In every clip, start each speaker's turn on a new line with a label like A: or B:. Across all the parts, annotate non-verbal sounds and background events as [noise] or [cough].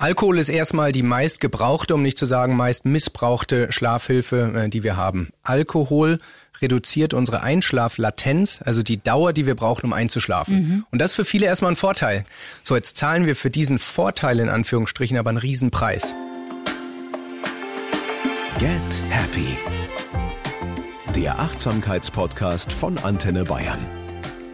A: Alkohol ist erstmal die meist gebrauchte, um nicht zu sagen meist missbrauchte Schlafhilfe, äh, die wir haben. Alkohol reduziert unsere Einschlaflatenz, also die Dauer, die wir brauchen, um einzuschlafen. Mhm. Und das ist für viele erstmal ein Vorteil. So, jetzt zahlen wir für diesen Vorteil in Anführungsstrichen aber einen Riesenpreis.
B: Get Happy. Der Achtsamkeitspodcast von Antenne Bayern.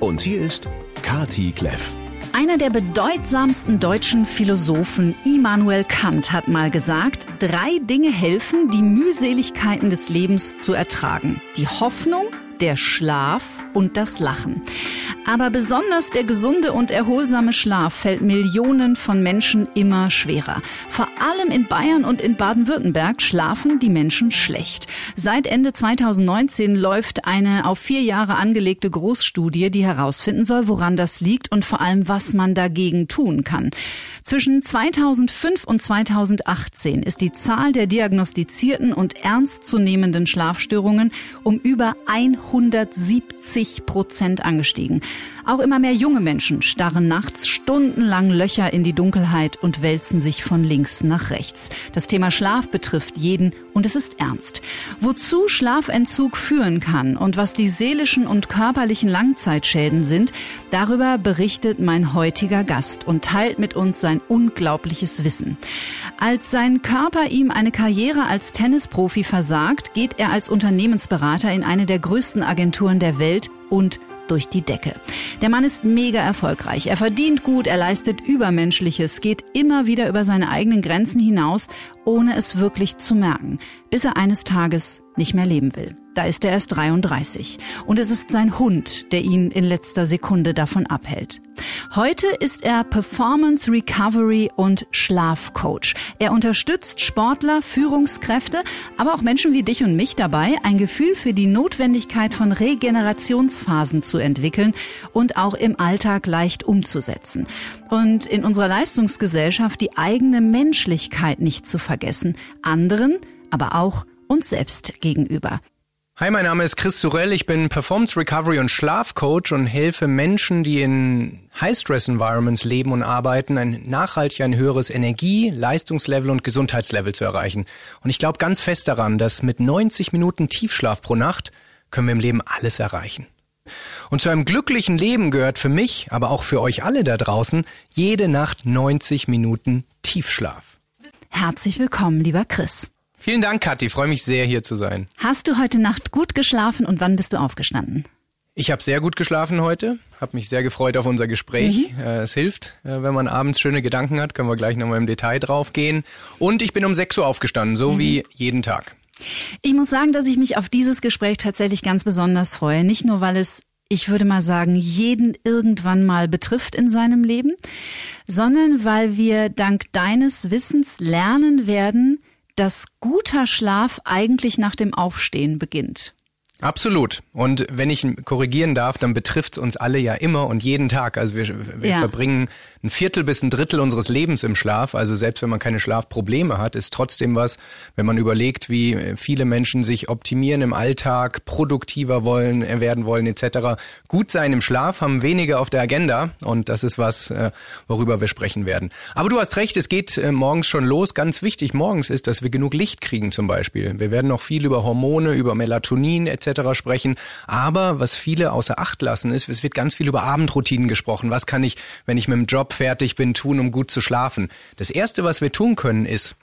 B: Und hier ist Kati Kleff.
C: Einer der bedeutsamsten deutschen Philosophen, Immanuel Kant, hat mal gesagt, drei Dinge helfen, die Mühseligkeiten des Lebens zu ertragen. Die Hoffnung, der Schlaf und das Lachen. Aber besonders der gesunde und erholsame Schlaf fällt Millionen von Menschen immer schwerer. Vor allem in Bayern und in Baden-Württemberg schlafen die Menschen schlecht. Seit Ende 2019 läuft eine auf vier Jahre angelegte Großstudie, die herausfinden soll, woran das liegt und vor allem, was man dagegen tun kann. Zwischen 2005 und 2018 ist die Zahl der diagnostizierten und ernstzunehmenden Schlafstörungen um über 170 Prozent angestiegen. Auch immer mehr junge Menschen starren nachts stundenlang Löcher in die Dunkelheit und wälzen sich von links nach rechts. Das Thema Schlaf betrifft jeden und es ist ernst. Wozu Schlafentzug führen kann und was die seelischen und körperlichen Langzeitschäden sind, darüber berichtet mein heutiger Gast und teilt mit uns sein unglaubliches Wissen. Als sein Körper ihm eine Karriere als Tennisprofi versagt, geht er als Unternehmensberater in eine der größten Agenturen der Welt und durch die Decke. Der Mann ist mega erfolgreich. Er verdient gut, er leistet Übermenschliches, geht immer wieder über seine eigenen Grenzen hinaus, ohne es wirklich zu merken, bis er eines Tages nicht mehr leben will. Da ist er erst 33. Und es ist sein Hund, der ihn in letzter Sekunde davon abhält. Heute ist er Performance Recovery und Schlafcoach. Er unterstützt Sportler, Führungskräfte, aber auch Menschen wie dich und mich dabei, ein Gefühl für die Notwendigkeit von Regenerationsphasen zu entwickeln und auch im Alltag leicht umzusetzen. Und in unserer Leistungsgesellschaft die eigene Menschlichkeit nicht zu vergessen, anderen, aber auch uns selbst gegenüber.
A: Hi, mein Name ist Chris Surell. Ich bin Performance Recovery und Schlafcoach und helfe Menschen, die in High-Stress-Environments leben und arbeiten, ein nachhaltig ein höheres Energie-, Leistungslevel und Gesundheitslevel zu erreichen. Und ich glaube ganz fest daran, dass mit 90 Minuten Tiefschlaf pro Nacht können wir im Leben alles erreichen. Und zu einem glücklichen Leben gehört für mich, aber auch für euch alle da draußen, jede Nacht 90 Minuten Tiefschlaf.
C: Herzlich willkommen, lieber Chris.
A: Vielen Dank, Kathi. Ich freue mich sehr, hier zu sein.
C: Hast du heute Nacht gut geschlafen und wann bist du aufgestanden?
A: Ich habe sehr gut geschlafen heute, habe mich sehr gefreut auf unser Gespräch. Mhm. Äh, es hilft, äh, wenn man abends schöne Gedanken hat, können wir gleich nochmal im Detail drauf gehen. Und ich bin um 6 Uhr aufgestanden, so mhm. wie jeden Tag.
C: Ich muss sagen, dass ich mich auf dieses Gespräch tatsächlich ganz besonders freue. Nicht nur, weil es ich würde mal sagen, jeden irgendwann mal betrifft in seinem Leben, sondern weil wir dank deines Wissens lernen werden, dass guter Schlaf eigentlich nach dem Aufstehen beginnt.
A: Absolut. Und wenn ich korrigieren darf, dann betrifft's uns alle ja immer und jeden Tag. Also wir, wir ja. verbringen ein Viertel bis ein Drittel unseres Lebens im Schlaf. Also selbst wenn man keine Schlafprobleme hat, ist trotzdem was, wenn man überlegt, wie viele Menschen sich optimieren im Alltag, produktiver wollen, äh, werden wollen etc. Gut sein im Schlaf haben wenige auf der Agenda und das ist was, äh, worüber wir sprechen werden. Aber du hast recht, es geht äh, morgens schon los. Ganz wichtig morgens ist, dass wir genug Licht kriegen zum Beispiel. Wir werden noch viel über Hormone, über Melatonin etc. sprechen. Aber was viele außer Acht lassen ist, es wird ganz viel über Abendroutinen gesprochen. Was kann ich, wenn ich mit dem Job fertig bin, tun, um gut zu schlafen? Das Erste, was wir tun können, ist,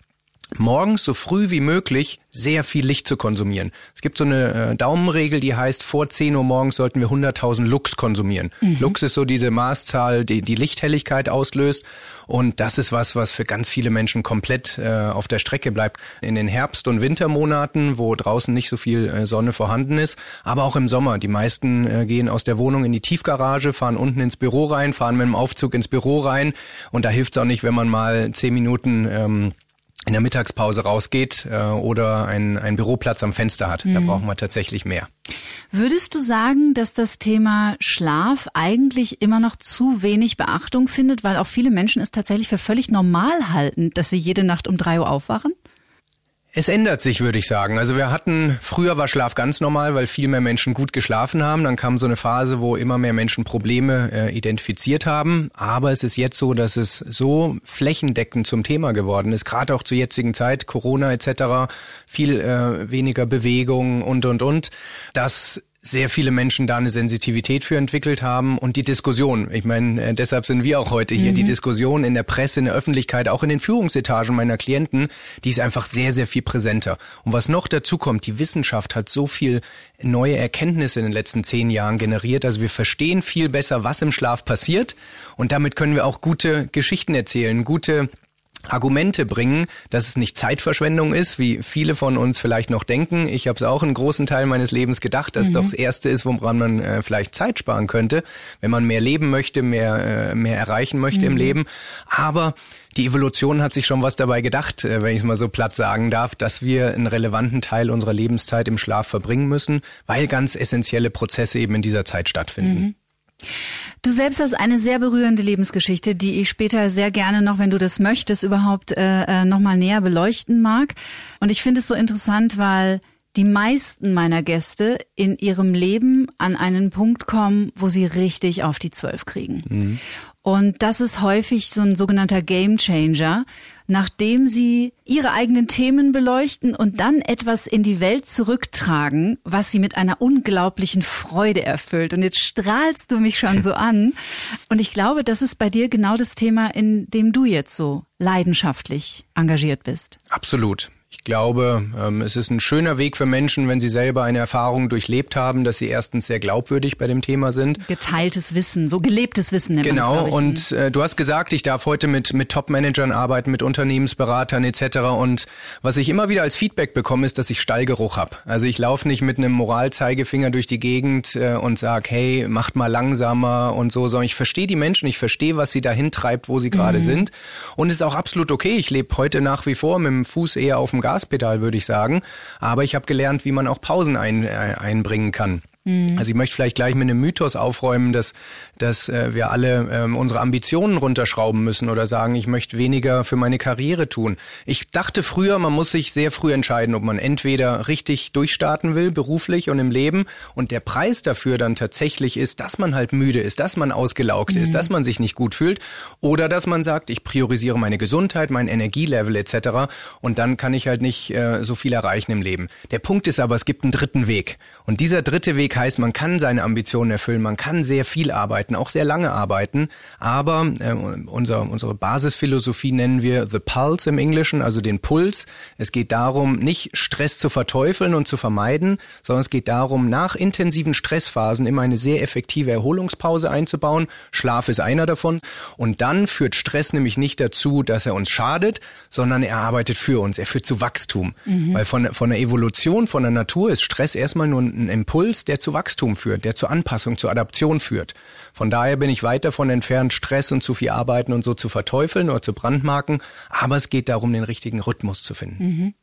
A: morgens so früh wie möglich sehr viel Licht zu konsumieren. Es gibt so eine äh, Daumenregel, die heißt, vor 10 Uhr morgens sollten wir 100.000 Lux konsumieren. Mhm. Lux ist so diese Maßzahl, die die Lichthelligkeit auslöst. Und das ist was, was für ganz viele Menschen komplett äh, auf der Strecke bleibt. In den Herbst- und Wintermonaten, wo draußen nicht so viel äh, Sonne vorhanden ist, aber auch im Sommer. Die meisten äh, gehen aus der Wohnung in die Tiefgarage, fahren unten ins Büro rein, fahren mit dem Aufzug ins Büro rein. Und da hilft es auch nicht, wenn man mal zehn Minuten ähm, in der Mittagspause rausgeht äh, oder ein, ein Büroplatz am Fenster hat. Mhm. Da brauchen wir tatsächlich mehr.
C: Würdest du sagen, dass das Thema Schlaf eigentlich immer noch zu wenig Beachtung findet, weil auch viele Menschen es tatsächlich für völlig normal halten, dass sie jede Nacht um drei Uhr aufwachen?
A: Es ändert sich, würde ich sagen. Also wir hatten, früher war Schlaf ganz normal, weil viel mehr Menschen gut geschlafen haben. Dann kam so eine Phase, wo immer mehr Menschen Probleme äh, identifiziert haben. Aber es ist jetzt so, dass es so flächendeckend zum Thema geworden ist, gerade auch zur jetzigen Zeit, Corona etc., viel äh, weniger Bewegung und, und, und, dass sehr viele Menschen da eine Sensitivität für entwickelt haben und die Diskussion. Ich meine, äh, deshalb sind wir auch heute hier. Mhm. Die Diskussion in der Presse, in der Öffentlichkeit, auch in den Führungsetagen meiner Klienten, die ist einfach sehr, sehr viel präsenter. Und was noch dazu kommt, die Wissenschaft hat so viel neue Erkenntnisse in den letzten zehn Jahren generiert. Also wir verstehen viel besser, was im Schlaf passiert und damit können wir auch gute Geschichten erzählen, gute Argumente bringen, dass es nicht Zeitverschwendung ist, wie viele von uns vielleicht noch denken. Ich habe es auch einen großen Teil meines Lebens gedacht, dass mhm. doch das Erste ist, woran man äh, vielleicht Zeit sparen könnte, wenn man mehr leben möchte, mehr, äh, mehr erreichen möchte mhm. im Leben. Aber die Evolution hat sich schon was dabei gedacht, äh, wenn ich es mal so platt sagen darf, dass wir einen relevanten Teil unserer Lebenszeit im Schlaf verbringen müssen, weil ganz essentielle Prozesse eben in dieser Zeit stattfinden. Mhm.
C: Du selbst hast eine sehr berührende Lebensgeschichte, die ich später sehr gerne noch, wenn du das möchtest, überhaupt äh, äh noch mal näher beleuchten mag. Und ich finde es so interessant, weil die meisten meiner Gäste in ihrem Leben an einen Punkt kommen, wo sie richtig auf die Zwölf kriegen. Mhm. Und das ist häufig so ein sogenannter Game Changer, nachdem sie ihre eigenen Themen beleuchten und dann etwas in die Welt zurücktragen, was sie mit einer unglaublichen Freude erfüllt. Und jetzt strahlst du mich schon so [laughs] an. Und ich glaube, das ist bei dir genau das Thema, in dem du jetzt so leidenschaftlich engagiert bist.
A: Absolut. Ich glaube, ähm, es ist ein schöner Weg für Menschen, wenn sie selber eine Erfahrung durchlebt haben, dass sie erstens sehr glaubwürdig bei dem Thema sind.
C: Geteiltes Wissen, so gelebtes Wissen.
A: Genau. Es, und äh, du hast gesagt, ich darf heute mit mit Top-Managern arbeiten, mit Unternehmensberatern etc. Und was ich immer wieder als Feedback bekomme, ist, dass ich Stallgeruch habe. Also ich laufe nicht mit einem Moralzeigefinger durch die Gegend äh, und sag, hey, macht mal langsamer und so, sondern ich verstehe die Menschen, ich verstehe, was sie dahin treibt, wo sie gerade mhm. sind. Und es ist auch absolut okay. Ich lebe heute nach wie vor mit dem Fuß eher auf dem Gaspedal, würde ich sagen. Aber ich habe gelernt, wie man auch Pausen ein, äh, einbringen kann. Mhm. Also ich möchte vielleicht gleich mit einem Mythos aufräumen, dass, dass äh, wir alle ähm, unsere Ambitionen runterschrauben müssen oder sagen, ich möchte weniger für meine Karriere tun. Ich dachte früher, man muss sich sehr früh entscheiden, ob man entweder richtig durchstarten will, beruflich und im Leben, und der Preis dafür dann tatsächlich ist, dass man halt müde ist, dass man ausgelaugt mhm. ist, dass man sich nicht gut fühlt, oder dass man sagt, ich priorisiere meine Gesundheit, mein Energielevel etc. Und dann kann ich halt nicht äh, so viel erreichen im Leben. Der Punkt ist aber, es gibt einen dritten Weg. Und dieser dritte Weg heißt, man kann seine Ambitionen erfüllen, man kann sehr viel arbeiten, auch sehr lange arbeiten, aber äh, unser, unsere Basisphilosophie nennen wir The Pulse im Englischen, also den Puls. Es geht darum, nicht Stress zu verteufeln und zu vermeiden, sondern es geht darum, nach intensiven Stressphasen immer eine sehr effektive Erholungspause einzubauen. Schlaf ist einer davon. Und dann führt Stress nämlich nicht dazu, dass er uns schadet, sondern er arbeitet für uns, er führt zu Wachstum. Mhm. Weil von, von der Evolution, von der Natur ist Stress erstmal nur ein Impuls, der zu Wachstum führt, der zur Anpassung, zur Adaption führt. Von daher bin ich weit davon entfernt, Stress und zu viel Arbeiten und so zu verteufeln oder zu brandmarken. Aber es geht darum, den richtigen Rhythmus zu finden. Mhm.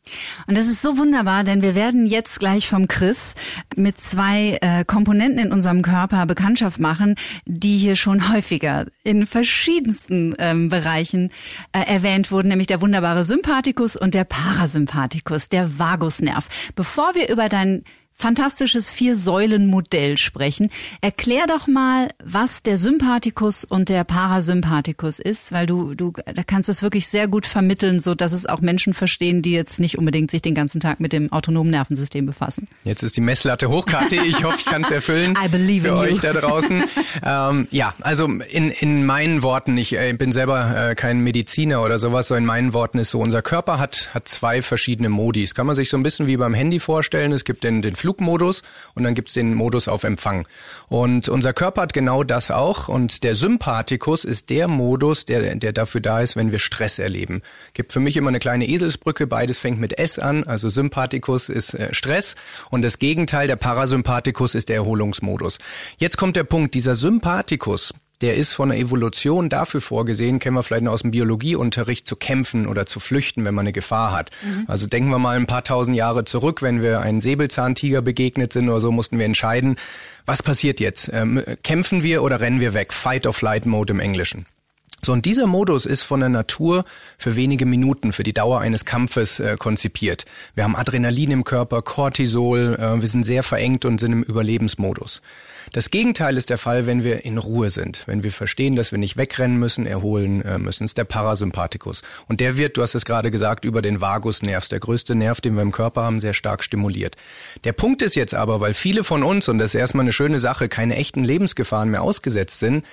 C: Und das ist so wunderbar, denn wir werden jetzt gleich vom Chris mit zwei äh, Komponenten in unserem Körper Bekanntschaft machen, die hier schon häufiger in verschiedensten ähm, Bereichen äh, erwähnt wurden, nämlich der wunderbare Sympathikus und der Parasympathikus, der Vagusnerv. Bevor wir über dein fantastisches Vier-Säulen-Modell sprechen. Erklär doch mal, was der Sympathikus und der Parasympathikus ist, weil du, du da kannst es wirklich sehr gut vermitteln, so dass es auch Menschen verstehen, die jetzt nicht unbedingt sich den ganzen Tag mit dem autonomen Nervensystem befassen.
A: Jetzt ist die Messlatte hoch, Kathi. Ich hoffe, ich kann es erfüllen [laughs] I believe für euch da draußen. ähm, ja, also in, in meinen Worten, ich äh, bin selber äh, kein Mediziner oder sowas, so in meinen Worten ist so, unser Körper hat, hat zwei verschiedene Modis. Kann man sich so ein bisschen wie beim Handy vorstellen. Es gibt den, den Flug Flugmodus und dann gibt's den Modus auf Empfang. Und unser Körper hat genau das auch und der Sympathikus ist der Modus, der, der dafür da ist, wenn wir Stress erleben. Gibt für mich immer eine kleine Eselsbrücke, beides fängt mit S an, also Sympathikus ist äh, Stress und das Gegenteil, der Parasympathikus ist der Erholungsmodus. Jetzt kommt der Punkt, dieser Sympathikus, der ist von der Evolution dafür vorgesehen, kennen wir vielleicht noch aus dem Biologieunterricht, zu kämpfen oder zu flüchten, wenn man eine Gefahr hat. Mhm. Also denken wir mal ein paar tausend Jahre zurück, wenn wir einen Säbelzahntiger begegnet sind oder so, mussten wir entscheiden, was passiert jetzt? Ähm, kämpfen wir oder rennen wir weg? Fight or Flight Mode im Englischen. So, und dieser Modus ist von der Natur für wenige Minuten, für die Dauer eines Kampfes äh, konzipiert. Wir haben Adrenalin im Körper, Cortisol, äh, wir sind sehr verengt und sind im Überlebensmodus. Das Gegenteil ist der Fall, wenn wir in Ruhe sind, wenn wir verstehen, dass wir nicht wegrennen müssen, erholen äh, müssen. Ist der Parasympathikus. Und der wird, du hast es gerade gesagt, über den Vagusnerv, der größte Nerv, den wir im Körper haben, sehr stark stimuliert. Der Punkt ist jetzt aber, weil viele von uns, und das ist erstmal eine schöne Sache, keine echten Lebensgefahren mehr ausgesetzt sind,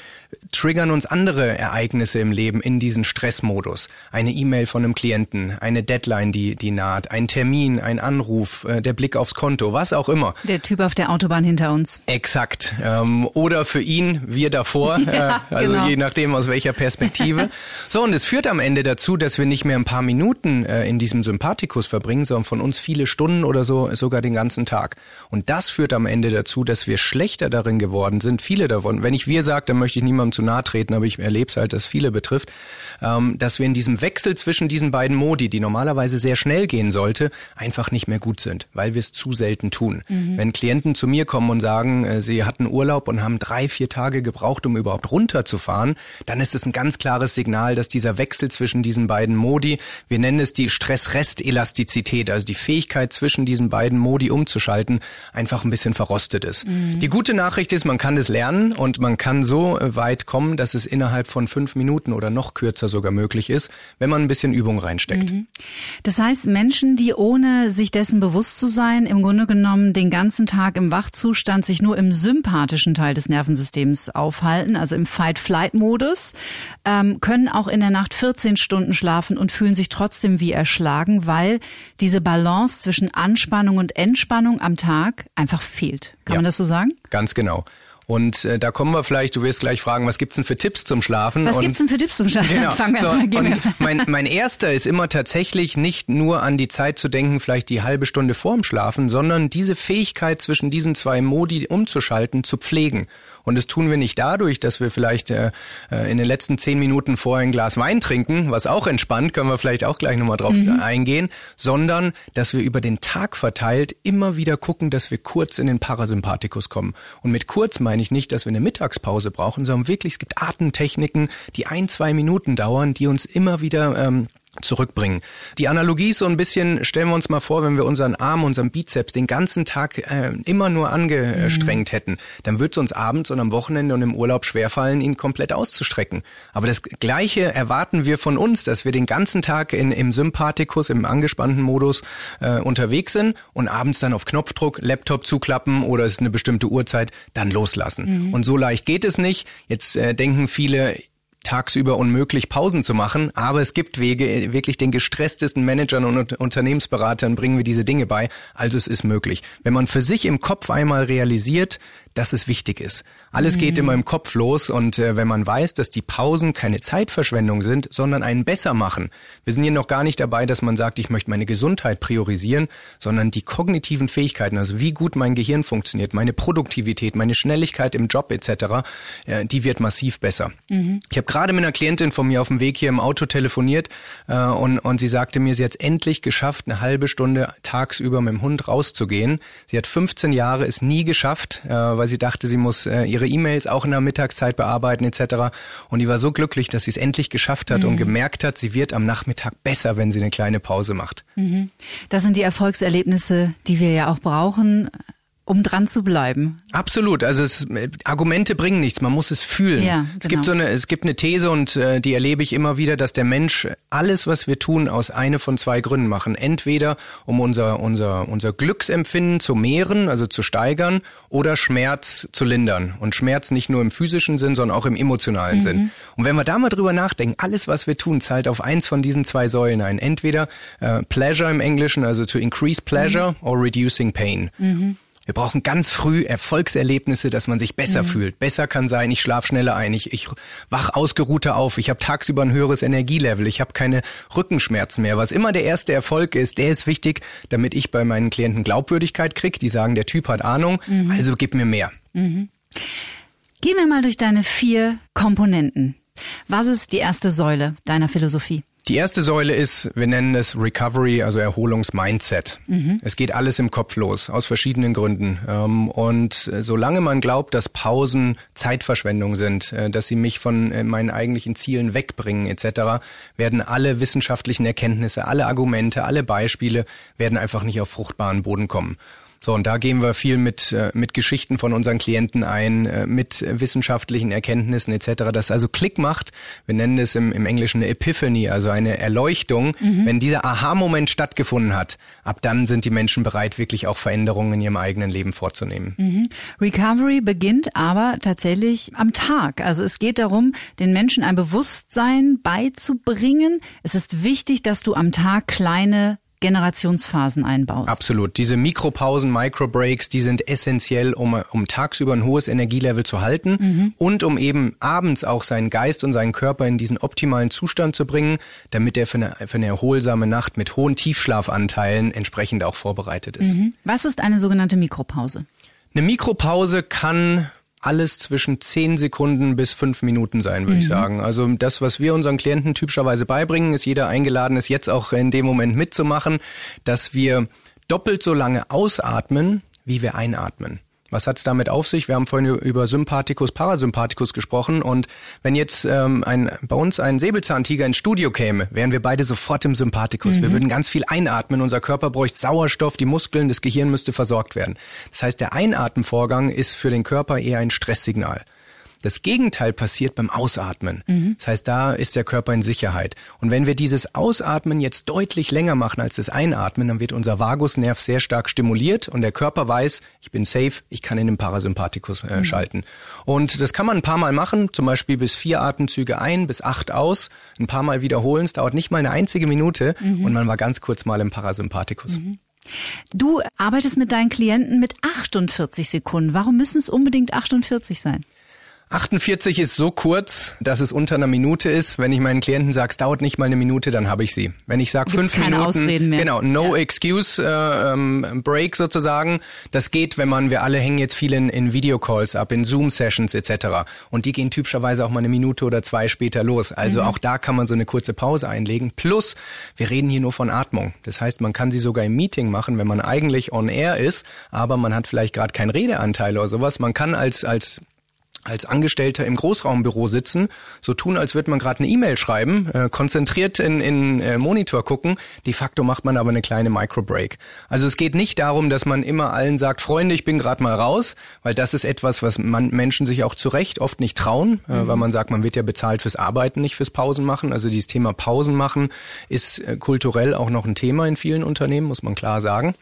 A: triggern uns andere Ereignisse im Leben in diesen Stressmodus. Eine E-Mail von einem Klienten, eine Deadline, die, die naht, ein Termin, ein Anruf, äh, der Blick aufs Konto, was auch immer.
C: Der Typ auf der Autobahn hinter uns.
A: Exakt. Ähm, oder für ihn, wir davor, [laughs] ja, äh, also genau. je nachdem aus welcher Perspektive. so, und es führt am Ende dazu, dass wir nicht mehr ein paar Minuten äh, in diesem Sympathikus verbringen, sondern von uns viele Stunden oder so, sogar den ganzen Tag. Und das führt am Ende dazu, dass wir schlechter darin geworden sind, viele davon. Wenn ich wir sage, dann möchte ich niemandem zu nahe treten, aber ich erlebe es halt, dass viele betrifft, ähm, dass wir in diesem Wechsel zwischen diesen beiden Modi, die normalerweise sehr schnell gehen sollte, einfach nicht mehr gut sind, weil wir es zu selten tun. Mhm. Wenn Klienten zu mir kommen und sagen, äh, sie hatten Urlaub und haben drei, vier Tage gebraucht, um überhaupt runterzufahren, dann ist es ein ganz klares Signal, dass dieser Wechsel zwischen diesen beiden Modi, wir nennen es die Stress-Rest-Elastizität, also die Fähigkeit zwischen diesen beiden Modi umzuschalten, einfach ein bisschen verrostet ist. Mhm. Die gute Nachricht ist, man kann das lernen und man kann so weit kommen, dass es innerhalb von fünf Minuten oder noch kürzer sogar möglich ist, wenn man ein bisschen Übung reinsteckt. Mhm.
C: Das heißt, Menschen, die ohne sich dessen bewusst zu sein, im Grunde genommen den ganzen Tag im Wachzustand sich nur im sympathischen Teil des Nervensystems aufhalten, also im Fight-Flight-Modus, ähm, können auch in der Nacht 14 Stunden schlafen und fühlen sich trotzdem wie erschlagen, weil diese Balance zwischen Anspannung und Entspannung am Tag einfach fehlt. Kann ja, man das so sagen?
A: Ganz genau. Und äh, da kommen wir vielleicht, du wirst gleich fragen, was gibt's denn für Tipps zum Schlafen?
C: Was
A: und,
C: gibt's denn für Tipps zum Schlafen? Genau. Fangen so,
A: erstmal und mein, [laughs] mein erster ist immer tatsächlich nicht nur an die Zeit zu denken, vielleicht die halbe Stunde vorm Schlafen, sondern diese Fähigkeit zwischen diesen zwei Modi umzuschalten, zu pflegen. Und das tun wir nicht dadurch, dass wir vielleicht äh, äh, in den letzten zehn Minuten vorher ein Glas Wein trinken, was auch entspannt, können wir vielleicht auch gleich nochmal drauf mhm. eingehen, sondern dass wir über den Tag verteilt immer wieder gucken, dass wir kurz in den Parasympathikus kommen. Und mit kurz meine ich nicht, dass wir eine Mittagspause brauchen, sondern wirklich, es gibt Atemtechniken, die ein, zwei Minuten dauern, die uns immer wieder ähm, zurückbringen. Die Analogie ist so ein bisschen, stellen wir uns mal vor, wenn wir unseren Arm, unseren Bizeps den ganzen Tag äh, immer nur angestrengt mhm. hätten, dann wird es uns abends und am Wochenende und im Urlaub schwerfallen, ihn komplett auszustrecken. Aber das Gleiche erwarten wir von uns, dass wir den ganzen Tag in, im Sympathikus, im angespannten Modus äh, unterwegs sind und abends dann auf Knopfdruck Laptop zuklappen oder es ist eine bestimmte Uhrzeit, dann loslassen. Mhm. Und so leicht geht es nicht. Jetzt äh, denken viele, tagsüber unmöglich, Pausen zu machen. Aber es gibt Wege, wirklich den gestresstesten Managern und Unternehmensberatern bringen wir diese Dinge bei. Also es ist möglich. Wenn man für sich im Kopf einmal realisiert, dass es wichtig ist. Alles mhm. geht immer im Kopf los und äh, wenn man weiß, dass die Pausen keine Zeitverschwendung sind, sondern einen besser machen. Wir sind hier noch gar nicht dabei, dass man sagt, ich möchte meine Gesundheit priorisieren, sondern die kognitiven Fähigkeiten, also wie gut mein Gehirn funktioniert, meine Produktivität, meine Schnelligkeit im Job etc., äh, die wird massiv besser. Mhm. Ich habe gerade mit einer Klientin von mir auf dem Weg hier im Auto telefoniert äh, und, und sie sagte mir, sie hat endlich geschafft, eine halbe Stunde tagsüber mit dem Hund rauszugehen. Sie hat 15 Jahre es nie geschafft, äh, weil sie dachte, sie muss äh, ihre E-Mails auch in der Mittagszeit bearbeiten etc. Und die war so glücklich, dass sie es endlich geschafft hat mhm. und gemerkt hat, sie wird am Nachmittag besser, wenn sie eine kleine Pause macht. Mhm.
C: Das sind die Erfolgserlebnisse, die wir ja auch brauchen um dran zu bleiben.
A: Absolut. Also es, Argumente bringen nichts. Man muss es fühlen. Ja, genau. Es gibt so eine, es gibt eine These und äh, die erlebe ich immer wieder, dass der Mensch alles, was wir tun, aus eine von zwei Gründen machen. Entweder um unser unser unser Glücksempfinden zu mehren, also zu steigern, oder Schmerz zu lindern. Und Schmerz nicht nur im physischen Sinn, sondern auch im emotionalen mhm. Sinn. Und wenn wir da mal drüber nachdenken, alles, was wir tun, zahlt auf eins von diesen zwei Säulen ein. Entweder äh, Pleasure im Englischen, also to increase pleasure, mhm. or reducing pain. Mhm. Wir brauchen ganz früh Erfolgserlebnisse, dass man sich besser mhm. fühlt. Besser kann sein, ich schlafe schneller ein, ich, ich wach ausgeruhter auf, ich habe tagsüber ein höheres Energielevel, ich habe keine Rückenschmerzen mehr. Was immer der erste Erfolg ist, der ist wichtig, damit ich bei meinen Klienten Glaubwürdigkeit kriege. Die sagen, der Typ hat Ahnung, mhm. also gib mir mehr. Mhm.
C: Gehen wir mal durch deine vier Komponenten. Was ist die erste Säule deiner Philosophie?
A: Die erste Säule ist, wir nennen es Recovery, also Erholungsmindset. Mhm. Es geht alles im Kopf los, aus verschiedenen Gründen. Ähm, und äh, solange man glaubt, dass Pausen Zeitverschwendung sind, äh, dass sie mich von äh, meinen eigentlichen Zielen wegbringen etc., werden alle wissenschaftlichen Erkenntnisse, alle Argumente, alle Beispiele werden einfach nicht auf fruchtbaren Boden kommen. So, und da gehen wir viel mit, äh, mit Geschichten von unseren Klienten ein, äh, mit wissenschaftlichen Erkenntnissen etc., das also Klick macht. Wir nennen es im, im Englischen eine Epiphany, also eine Erleuchtung. Mhm. Wenn dieser Aha-Moment stattgefunden hat, ab dann sind die Menschen bereit, wirklich auch Veränderungen in ihrem eigenen Leben vorzunehmen.
C: Mhm. Recovery beginnt aber tatsächlich am Tag. Also es geht darum, den Menschen ein Bewusstsein beizubringen. Es ist wichtig, dass du am Tag kleine Generationsphasen einbaust.
A: Absolut. Diese Mikropausen, Microbreaks, die sind essentiell, um, um tagsüber ein hohes Energielevel zu halten mhm. und um eben abends auch seinen Geist und seinen Körper in diesen optimalen Zustand zu bringen, damit er für eine, für eine erholsame Nacht mit hohen Tiefschlafanteilen entsprechend auch vorbereitet ist. Mhm.
C: Was ist eine sogenannte Mikropause?
A: Eine Mikropause kann alles zwischen zehn Sekunden bis fünf Minuten sein, würde mhm. ich sagen. Also das, was wir unseren Klienten typischerweise beibringen, ist jeder eingeladen, ist jetzt auch in dem Moment mitzumachen, dass wir doppelt so lange ausatmen, wie wir einatmen. Was hat es damit auf sich? Wir haben vorhin über Sympathikus, Parasympathikus gesprochen und wenn jetzt ähm, ein, bei uns ein Säbelzahntiger ins Studio käme, wären wir beide sofort im Sympathikus. Mhm. Wir würden ganz viel einatmen, unser Körper bräuchte Sauerstoff, die Muskeln, das Gehirn müsste versorgt werden. Das heißt, der Einatmenvorgang ist für den Körper eher ein Stresssignal. Das Gegenteil passiert beim Ausatmen. Mhm. Das heißt, da ist der Körper in Sicherheit. Und wenn wir dieses Ausatmen jetzt deutlich länger machen als das Einatmen, dann wird unser Vagusnerv sehr stark stimuliert und der Körper weiß, ich bin safe, ich kann in den Parasympathikus äh, mhm. schalten. Und das kann man ein paar Mal machen, zum Beispiel bis vier Atemzüge ein, bis acht aus, ein paar Mal wiederholen. Es dauert nicht mal eine einzige Minute mhm. und man war ganz kurz mal im Parasympathikus. Mhm.
C: Du arbeitest mit deinen Klienten mit 48 Sekunden. Warum müssen es unbedingt 48 sein?
A: 48 ist so kurz, dass es unter einer Minute ist. Wenn ich meinen Klienten sage, es dauert nicht mal eine Minute, dann habe ich sie. Wenn ich sage fünf Minuten, genau, no ja. excuse äh, ähm, break sozusagen. Das geht, wenn man, wir alle hängen jetzt viel in, in Videocalls ab, in Zoom-Sessions etc. Und die gehen typischerweise auch mal eine Minute oder zwei später los. Also mhm. auch da kann man so eine kurze Pause einlegen. Plus, wir reden hier nur von Atmung. Das heißt, man kann sie sogar im Meeting machen, wenn man eigentlich on air ist, aber man hat vielleicht gerade keinen Redeanteil oder sowas. Man kann als als als Angestellter im Großraumbüro sitzen, so tun, als würde man gerade eine E-Mail schreiben, äh, konzentriert in, in äh, Monitor gucken. De facto macht man aber eine kleine Microbreak. Also es geht nicht darum, dass man immer allen sagt, Freunde, ich bin gerade mal raus, weil das ist etwas, was man Menschen sich auch zu Recht oft nicht trauen, äh, mhm. weil man sagt, man wird ja bezahlt fürs Arbeiten, nicht fürs Pausen machen. Also dieses Thema Pausen machen ist äh, kulturell auch noch ein Thema in vielen Unternehmen, muss man klar sagen.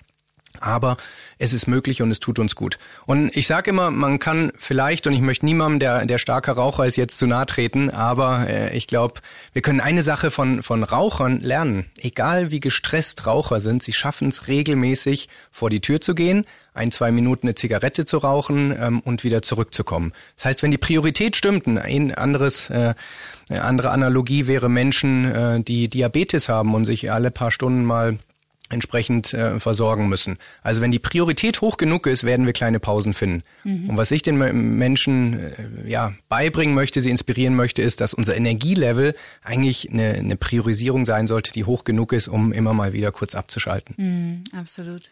A: Aber es ist möglich und es tut uns gut. Und ich sage immer, man kann vielleicht, und ich möchte niemandem, der, der starker Raucher ist, jetzt zu nahe treten, aber äh, ich glaube, wir können eine Sache von, von Rauchern lernen. Egal wie gestresst Raucher sind, sie schaffen es regelmäßig, vor die Tür zu gehen, ein, zwei Minuten eine Zigarette zu rauchen ähm, und wieder zurückzukommen. Das heißt, wenn die Priorität stimmt, ein anderes, äh, eine andere Analogie wäre Menschen, äh, die Diabetes haben und sich alle paar Stunden mal entsprechend äh, versorgen müssen. Also wenn die Priorität hoch genug ist, werden wir kleine Pausen finden. Mhm. Und was ich den Menschen äh, ja beibringen möchte, sie inspirieren möchte, ist, dass unser Energielevel eigentlich eine, eine Priorisierung sein sollte, die hoch genug ist, um immer mal wieder kurz abzuschalten.
C: Mhm, absolut.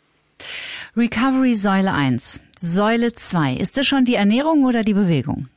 C: Recovery Säule 1. Säule 2. Ist das schon die Ernährung oder die Bewegung?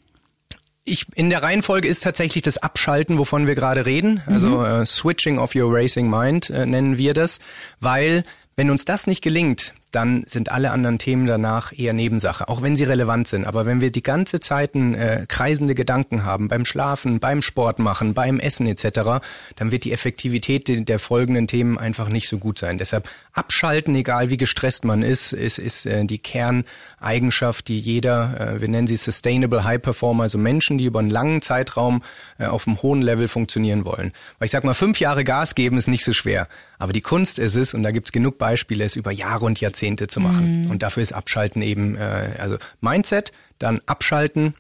A: Ich, in der Reihenfolge ist tatsächlich das Abschalten, wovon wir gerade reden. Also mhm. äh, Switching of your Racing Mind äh, nennen wir das, weil wenn uns das nicht gelingt, dann sind alle anderen Themen danach eher Nebensache, auch wenn sie relevant sind. Aber wenn wir die ganze Zeit äh, kreisende Gedanken haben, beim Schlafen, beim Sport machen, beim Essen etc., dann wird die Effektivität der, folgenden Themen einfach nicht so gut sein. Deshalb abschalten, egal wie gestresst man ist, ist, ist äh, die Kerneigenschaft, die jeder, äh, wir nennen sie Sustainable High Performer, also Menschen, die über einen langen Zeitraum äh, auf einem hohen Level funktionieren wollen. Weil ich sag mal, fünf Jahre Gas geben ist nicht so schwer. Aber die Kunst ist es, und da gibt's genug Beispiele, es über Jahre und Jahrzehnte Jahrzehnte zu machen. Mhm. Und dafür ist Abschalten eben, äh, also Mindset, dann Abschalten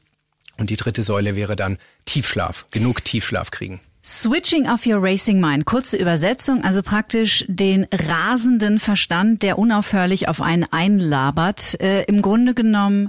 A: und die dritte Säule wäre dann Tiefschlaf, genug Tiefschlaf kriegen.
C: Switching of your racing mind. Kurze Übersetzung, also praktisch den rasenden Verstand, der unaufhörlich auf einen einlabert. Äh, Im Grunde genommen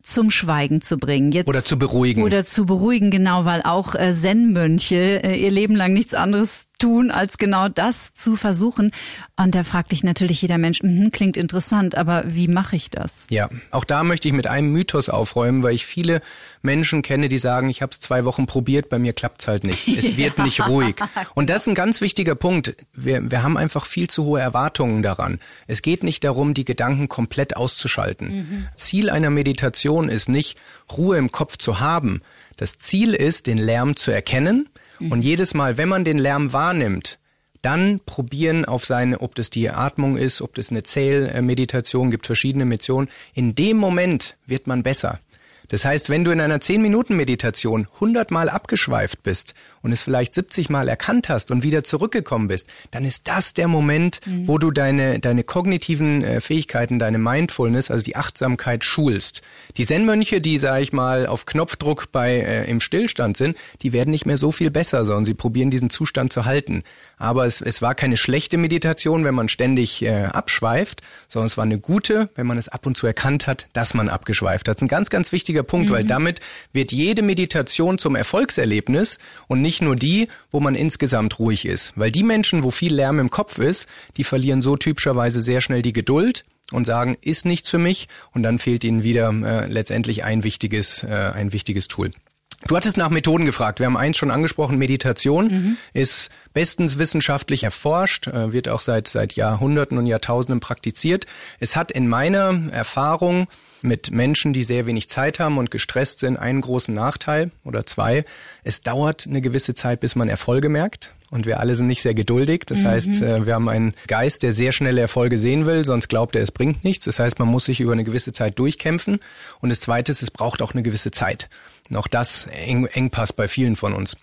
C: zum Schweigen zu bringen.
A: Jetzt, oder zu beruhigen.
C: Oder zu beruhigen, genau, weil auch äh, Zen-Mönche äh, ihr Leben lang nichts anderes tun, als genau das zu versuchen. Und da fragt dich natürlich jeder Mensch, mh, klingt interessant, aber wie mache ich das?
A: Ja, auch da möchte ich mit einem Mythos aufräumen, weil ich viele Menschen kenne, die sagen, ich habe es zwei Wochen probiert, bei mir klappt's halt nicht. Es [laughs] wird nicht ruhig. [laughs] Und das ist ein ganz wichtiger Punkt. Wir, wir haben einfach viel zu hohe Erwartungen daran. Es geht nicht darum, die Gedanken komplett auszuschalten. Mhm. Ziel einer Meditation ist nicht, Ruhe im Kopf zu haben. Das Ziel ist, den Lärm zu erkennen Mhm. Und jedes Mal, wenn man den Lärm wahrnimmt, dann probieren auf seine, ob das die Atmung ist, ob das eine Zählmeditation gibt, verschiedene Missionen. In dem Moment wird man besser. Das heißt, wenn du in einer 10-Minuten-Meditation 100 Mal abgeschweift bist und es vielleicht 70 Mal erkannt hast und wieder zurückgekommen bist, dann ist das der Moment, mhm. wo du deine, deine kognitiven äh, Fähigkeiten, deine Mindfulness, also die Achtsamkeit schulst. Die Zen-Mönche, die, sage ich mal, auf Knopfdruck bei äh, im Stillstand sind, die werden nicht mehr so viel besser, sondern sie probieren diesen Zustand zu halten. Aber es, es war keine schlechte Meditation, wenn man ständig äh, abschweift, sondern es war eine gute, wenn man es ab und zu erkannt hat, dass man abgeschweift hat. Das ist ein ganz, ganz wichtiger Punkt, mhm. weil damit wird jede Meditation zum Erfolgserlebnis und nicht nur die, wo man insgesamt ruhig ist. Weil die Menschen, wo viel Lärm im Kopf ist, die verlieren so typischerweise sehr schnell die Geduld und sagen, ist nichts für mich und dann fehlt ihnen wieder äh, letztendlich ein wichtiges, äh, ein wichtiges Tool. Du hattest nach Methoden gefragt. Wir haben eins schon angesprochen. Meditation mhm. ist bestens wissenschaftlich erforscht, äh, wird auch seit, seit Jahrhunderten und Jahrtausenden praktiziert. Es hat in meiner Erfahrung mit Menschen, die sehr wenig Zeit haben und gestresst sind, einen großen Nachteil oder zwei. Es dauert eine gewisse Zeit, bis man Erfolge merkt. Und wir alle sind nicht sehr geduldig. Das mhm. heißt, äh, wir haben einen Geist, der sehr schnelle Erfolge sehen will, sonst glaubt er, es bringt nichts. Das heißt, man muss sich über eine gewisse Zeit durchkämpfen. Und das Zweite ist, es braucht auch eine gewisse Zeit. Und auch das eng, Engpass bei vielen von uns.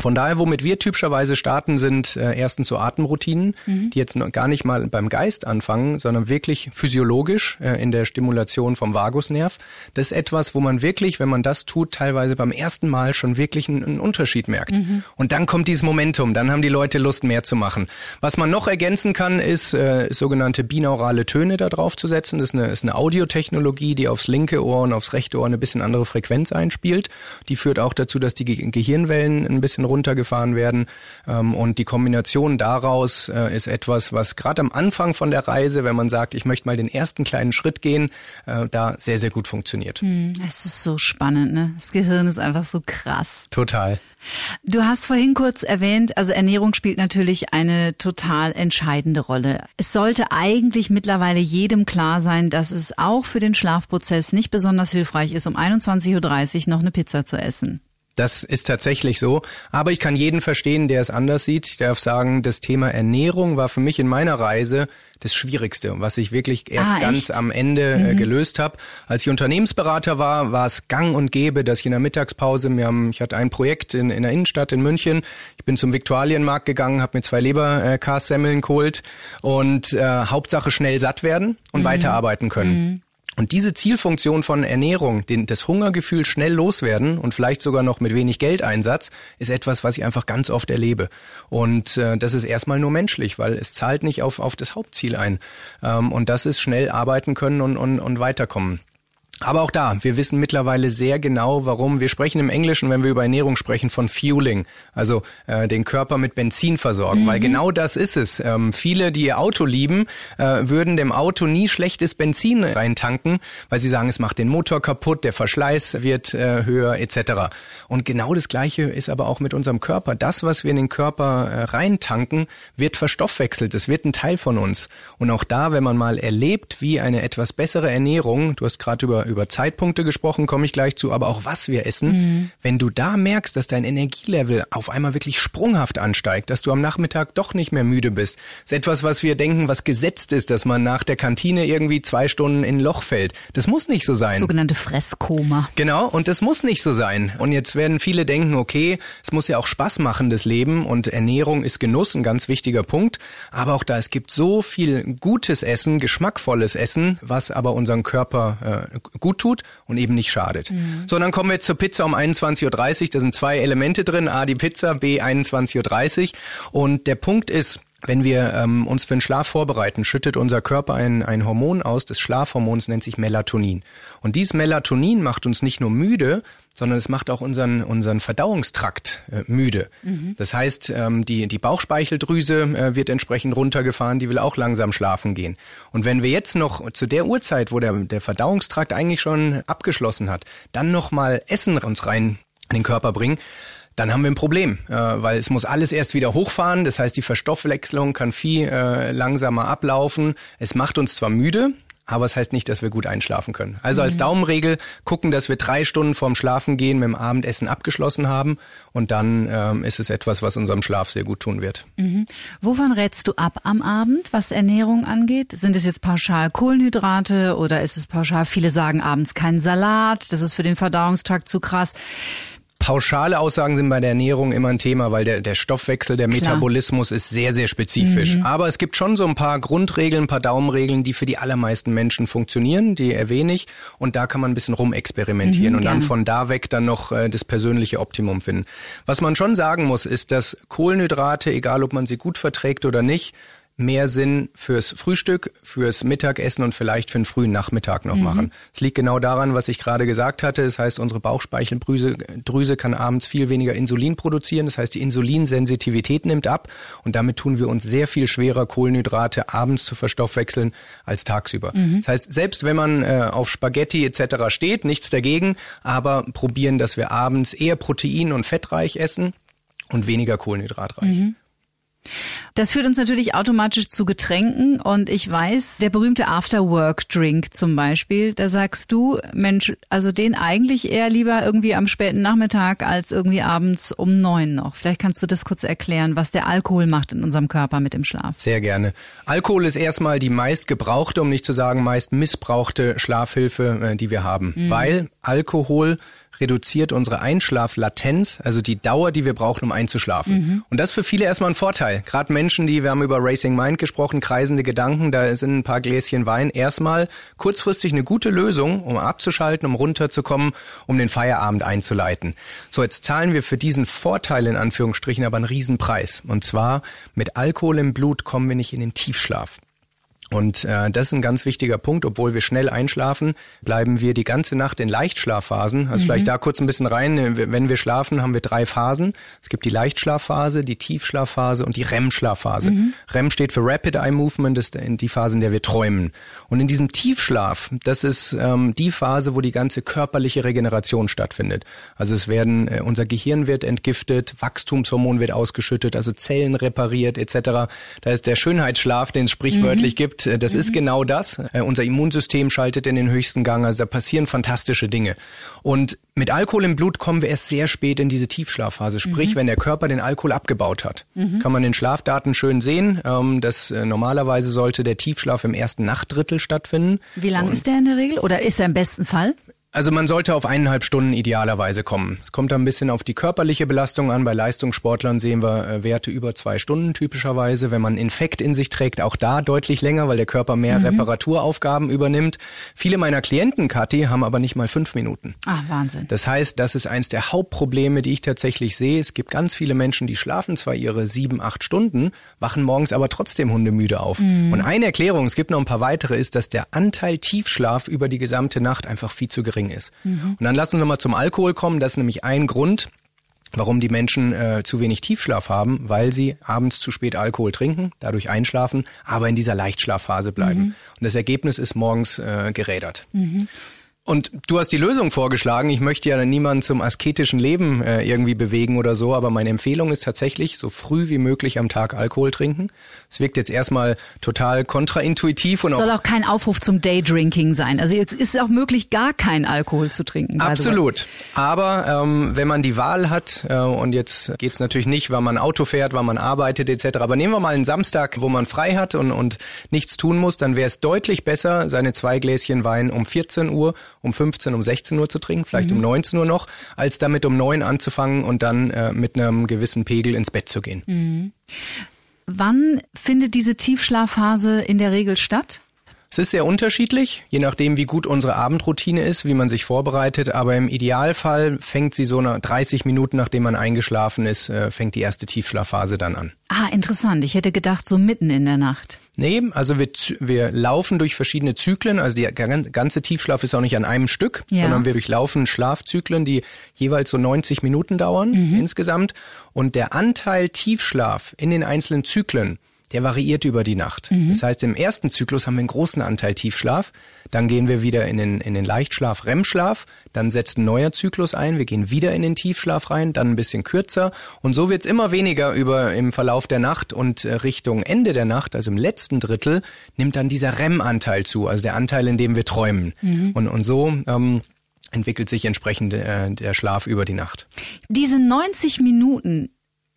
A: Von daher, womit wir typischerweise starten, sind äh, erstens so Atemroutinen, mhm. die jetzt noch gar nicht mal beim Geist anfangen, sondern wirklich physiologisch äh, in der Stimulation vom Vagusnerv. Das ist etwas, wo man wirklich, wenn man das tut, teilweise beim ersten Mal schon wirklich einen, einen Unterschied merkt. Mhm. Und dann kommt dieses Momentum, dann haben die Leute Lust, mehr zu machen. Was man noch ergänzen kann, ist äh, sogenannte binaurale Töne da drauf zu setzen. Das ist eine, ist eine Audiotechnologie, die aufs linke Ohr und aufs rechte Ohr eine bisschen andere Frequenz einspielt. Die führt auch dazu, dass die Ge Gehirnwellen ein bisschen runtergefahren werden. Ähm, und die Kombination daraus äh, ist etwas, was gerade am Anfang von der Reise, wenn man sagt, ich möchte mal den ersten kleinen Schritt gehen, äh, da sehr, sehr gut funktioniert.
C: Hm, es ist so spannend, ne? Das Gehirn ist einfach so krass.
A: Total.
C: Du hast vorhin kurz erwähnt, also Ernährung spielt natürlich eine total entscheidende Rolle. Es sollte eigentlich mittlerweile jedem klar sein, dass es auch für den Schlafprozess nicht besonders hilfreich ist, um 21.30 Uhr noch eine Pizza zu essen.
A: Das ist tatsächlich so. Aber ich kann jeden verstehen, der es anders sieht. Ich darf sagen, das Thema Ernährung war für mich in meiner Reise das Schwierigste, was ich wirklich erst ah, ganz am Ende äh, mhm. gelöst habe. Als ich Unternehmensberater war, war es gang und gäbe, dass ich in der Mittagspause, wir haben, ich hatte ein Projekt in, in der Innenstadt in München, ich bin zum Viktualienmarkt gegangen, habe mir zwei Leberkassemmeln geholt und äh, Hauptsache schnell satt werden und mhm. weiterarbeiten können. Mhm. Und diese Zielfunktion von Ernährung, den, das Hungergefühl schnell loswerden und vielleicht sogar noch mit wenig Geldeinsatz, ist etwas, was ich einfach ganz oft erlebe. Und äh, das ist erstmal nur menschlich, weil es zahlt nicht auf, auf das Hauptziel ein. Ähm, und das ist schnell arbeiten können und, und, und weiterkommen. Aber auch da, wir wissen mittlerweile sehr genau, warum. Wir sprechen im Englischen, wenn wir über Ernährung sprechen, von Fueling, also äh, den Körper mit Benzin versorgen, mhm. weil genau das ist es. Ähm, viele, die ihr Auto lieben, äh, würden dem Auto nie schlechtes Benzin reintanken, weil sie sagen, es macht den Motor kaputt, der Verschleiß wird äh, höher etc. Und genau das Gleiche ist aber auch mit unserem Körper. Das, was wir in den Körper äh, reintanken, wird verstoffwechselt. Es wird ein Teil von uns. Und auch da, wenn man mal erlebt, wie eine etwas bessere Ernährung, du hast gerade über über Zeitpunkte gesprochen, komme ich gleich zu, aber auch was wir essen. Mhm. Wenn du da merkst, dass dein Energielevel auf einmal wirklich sprunghaft ansteigt, dass du am Nachmittag doch nicht mehr müde bist, ist etwas, was wir denken, was gesetzt ist, dass man nach der Kantine irgendwie zwei Stunden in ein Loch fällt. Das muss nicht so sein.
C: Sogenannte Fresskoma.
A: Genau, und das muss nicht so sein. Und jetzt werden viele denken, okay, es muss ja auch Spaß machen, das Leben und Ernährung ist Genuss, ein ganz wichtiger Punkt. Aber auch da, es gibt so viel gutes Essen, geschmackvolles Essen, was aber unseren Körper äh, gut tut und eben nicht schadet. Mhm. So, dann kommen wir jetzt zur Pizza um 21.30 Uhr. Da sind zwei Elemente drin. A, die Pizza, B, 21.30 Uhr. Und der Punkt ist, wenn wir ähm, uns für den Schlaf vorbereiten, schüttet unser Körper ein, ein Hormon aus, des Schlafhormons nennt sich Melatonin. Und dieses Melatonin macht uns nicht nur müde, sondern es macht auch unseren, unseren Verdauungstrakt äh, müde. Mhm. Das heißt, ähm, die, die Bauchspeicheldrüse äh, wird entsprechend runtergefahren, die will auch langsam schlafen gehen. Und wenn wir jetzt noch zu der Uhrzeit, wo der, der Verdauungstrakt eigentlich schon abgeschlossen hat, dann nochmal Essen uns rein in den Körper bringen, dann haben wir ein Problem, äh, weil es muss alles erst wieder hochfahren. Das heißt, die Verstoffwechslung kann viel äh, langsamer ablaufen. Es macht uns zwar müde, aber es heißt nicht, dass wir gut einschlafen können. Also als mhm. Daumenregel gucken, dass wir drei Stunden vorm Schlafen gehen mit dem Abendessen abgeschlossen haben und dann ähm, ist es etwas, was unserem Schlaf sehr gut tun wird.
C: Mhm. Wovon rätst du ab am Abend, was Ernährung angeht? Sind es jetzt pauschal Kohlenhydrate oder ist es pauschal, viele sagen abends keinen Salat, das ist für den Verdauungstrakt zu krass.
A: Pauschale Aussagen sind bei der Ernährung immer ein Thema, weil der, der Stoffwechsel, der Klar. Metabolismus ist sehr, sehr spezifisch. Mhm. Aber es gibt schon so ein paar Grundregeln, ein paar Daumenregeln, die für die allermeisten Menschen funktionieren, die erwähne ich. Und da kann man ein bisschen rumexperimentieren mhm, und dann von da weg dann noch äh, das persönliche Optimum finden. Was man schon sagen muss, ist, dass Kohlenhydrate, egal ob man sie gut verträgt oder nicht, mehr Sinn fürs Frühstück, fürs Mittagessen und vielleicht für den frühen Nachmittag noch mhm. machen. Es liegt genau daran, was ich gerade gesagt hatte. Das heißt, unsere Bauchspeicheldrüse Drüse kann abends viel weniger Insulin produzieren. Das heißt, die Insulinsensitivität nimmt ab und damit tun wir uns sehr viel schwerer, Kohlenhydrate abends zu verstoffwechseln als tagsüber. Mhm. Das heißt, selbst wenn man äh, auf Spaghetti etc. steht, nichts dagegen, aber probieren, dass wir abends eher protein- und fettreich essen und weniger kohlenhydratreich. Mhm.
C: Das führt uns natürlich automatisch zu Getränken und ich weiß, der berühmte After-Work-Drink zum Beispiel, da sagst du, Mensch, also den eigentlich eher lieber irgendwie am späten Nachmittag als irgendwie abends um neun noch. Vielleicht kannst du das kurz erklären, was der Alkohol macht in unserem Körper mit dem Schlaf.
A: Sehr gerne. Alkohol ist erstmal die meist gebrauchte, um nicht zu sagen meist missbrauchte Schlafhilfe, äh, die wir haben, mhm. weil Alkohol reduziert unsere Einschlaflatenz, also die Dauer, die wir brauchen, um einzuschlafen. Mhm. Und das ist für viele erstmal ein Vorteil. Gerade Menschen, die, wir haben über Racing Mind gesprochen, kreisende Gedanken, da sind ein paar Gläschen Wein erstmal kurzfristig eine gute Lösung, um abzuschalten, um runterzukommen, um den Feierabend einzuleiten. So, jetzt zahlen wir für diesen Vorteil in Anführungsstrichen aber einen Riesenpreis. Und zwar mit Alkohol im Blut kommen wir nicht in den Tiefschlaf. Und äh, das ist ein ganz wichtiger Punkt. Obwohl wir schnell einschlafen, bleiben wir die ganze Nacht in Leichtschlafphasen. Also mhm. vielleicht da kurz ein bisschen rein. Wenn wir schlafen, haben wir drei Phasen. Es gibt die Leichtschlafphase, die Tiefschlafphase und die REM-Schlafphase. Mhm. REM steht für Rapid Eye Movement, das ist die Phase, in der wir träumen. Und in diesem Tiefschlaf, das ist ähm, die Phase, wo die ganze körperliche Regeneration stattfindet. Also es werden, äh, unser Gehirn wird entgiftet, Wachstumshormon wird ausgeschüttet, also Zellen repariert etc. Da ist der Schönheitsschlaf, den es sprichwörtlich mhm. gibt äh, das mhm. ist genau das. Äh, unser Immunsystem schaltet in den höchsten Gang. Also da passieren fantastische Dinge. Und mit Alkohol im Blut kommen wir erst sehr spät in diese Tiefschlafphase. Sprich, mhm. wenn der Körper den Alkohol abgebaut hat, mhm. kann man den Schlafdaten schön sehen. Ähm, dass äh, normalerweise sollte der Tiefschlaf im ersten Nachtdrittel stattfinden.
C: Wie lang Und ist der in der Regel? Oder ist er im besten Fall?
A: Also man sollte auf eineinhalb Stunden idealerweise kommen. Es kommt ein bisschen auf die körperliche Belastung an. Bei Leistungssportlern sehen wir äh, Werte über zwei Stunden typischerweise. Wenn man Infekt in sich trägt, auch da deutlich länger, weil der Körper mehr mhm. Reparaturaufgaben übernimmt. Viele meiner Klienten, Kathi, haben aber nicht mal fünf Minuten.
C: Ah, Wahnsinn.
A: Das heißt, das ist eins der Hauptprobleme, die ich tatsächlich sehe. Es gibt ganz viele Menschen, die schlafen zwar ihre sieben, acht Stunden, wachen morgens aber trotzdem hundemüde auf. Mhm. Und eine Erklärung, es gibt noch ein paar weitere, ist, dass der Anteil Tiefschlaf über die gesamte Nacht einfach viel zu gering gering ist. Mhm. Und dann lassen wir mal zum Alkohol kommen. Das ist nämlich ein Grund, warum die Menschen äh, zu wenig Tiefschlaf haben, weil sie abends zu spät Alkohol trinken, dadurch einschlafen, aber in dieser Leichtschlafphase bleiben. Mhm. Und das Ergebnis ist morgens äh, gerädert. Mhm. Und du hast die Lösung vorgeschlagen. Ich möchte ja niemanden zum asketischen Leben äh, irgendwie bewegen oder so, aber meine Empfehlung ist tatsächlich, so früh wie möglich am Tag Alkohol trinken. Es wirkt jetzt erstmal total kontraintuitiv und
C: soll auch, auch kein Aufruf zum Daydrinking sein. Also jetzt ist es auch möglich, gar keinen Alkohol zu trinken.
A: Absolut. Aber ähm, wenn man die Wahl hat äh, und jetzt geht's natürlich nicht, weil man Auto fährt, weil man arbeitet etc. Aber nehmen wir mal einen Samstag, wo man frei hat und, und nichts tun muss, dann wäre es deutlich besser, seine zwei Gläschen Wein um 14 Uhr um 15, um 16 Uhr zu trinken, vielleicht mhm. um 19 Uhr noch, als damit um 9 anzufangen und dann äh, mit einem gewissen Pegel ins Bett zu gehen. Mhm.
C: Wann findet diese Tiefschlafphase in der Regel statt?
A: Es ist sehr unterschiedlich, je nachdem, wie gut unsere Abendroutine ist, wie man sich vorbereitet. Aber im Idealfall fängt sie so nach 30 Minuten, nachdem man eingeschlafen ist, äh, fängt die erste Tiefschlafphase dann an.
C: Ah, interessant. Ich hätte gedacht, so mitten in der Nacht.
A: Nee, also wir, wir laufen durch verschiedene Zyklen. Also der ganze Tiefschlaf ist auch nicht an einem Stück, ja. sondern wir durchlaufen Schlafzyklen, die jeweils so 90 Minuten dauern mhm. insgesamt. Und der Anteil Tiefschlaf in den einzelnen Zyklen, der variiert über die Nacht. Mhm. Das heißt, im ersten Zyklus haben wir einen großen Anteil Tiefschlaf, dann gehen wir wieder in den, in den Leichtschlaf, REM-Schlaf, dann setzt ein neuer Zyklus ein, wir gehen wieder in den Tiefschlaf rein, dann ein bisschen kürzer und so wird's immer weniger über im Verlauf der Nacht und äh, Richtung Ende der Nacht, also im letzten Drittel, nimmt dann dieser REM-Anteil zu, also der Anteil, in dem wir träumen. Mhm. Und, und so ähm, entwickelt sich entsprechend äh, der Schlaf über die Nacht.
C: Diese 90 Minuten,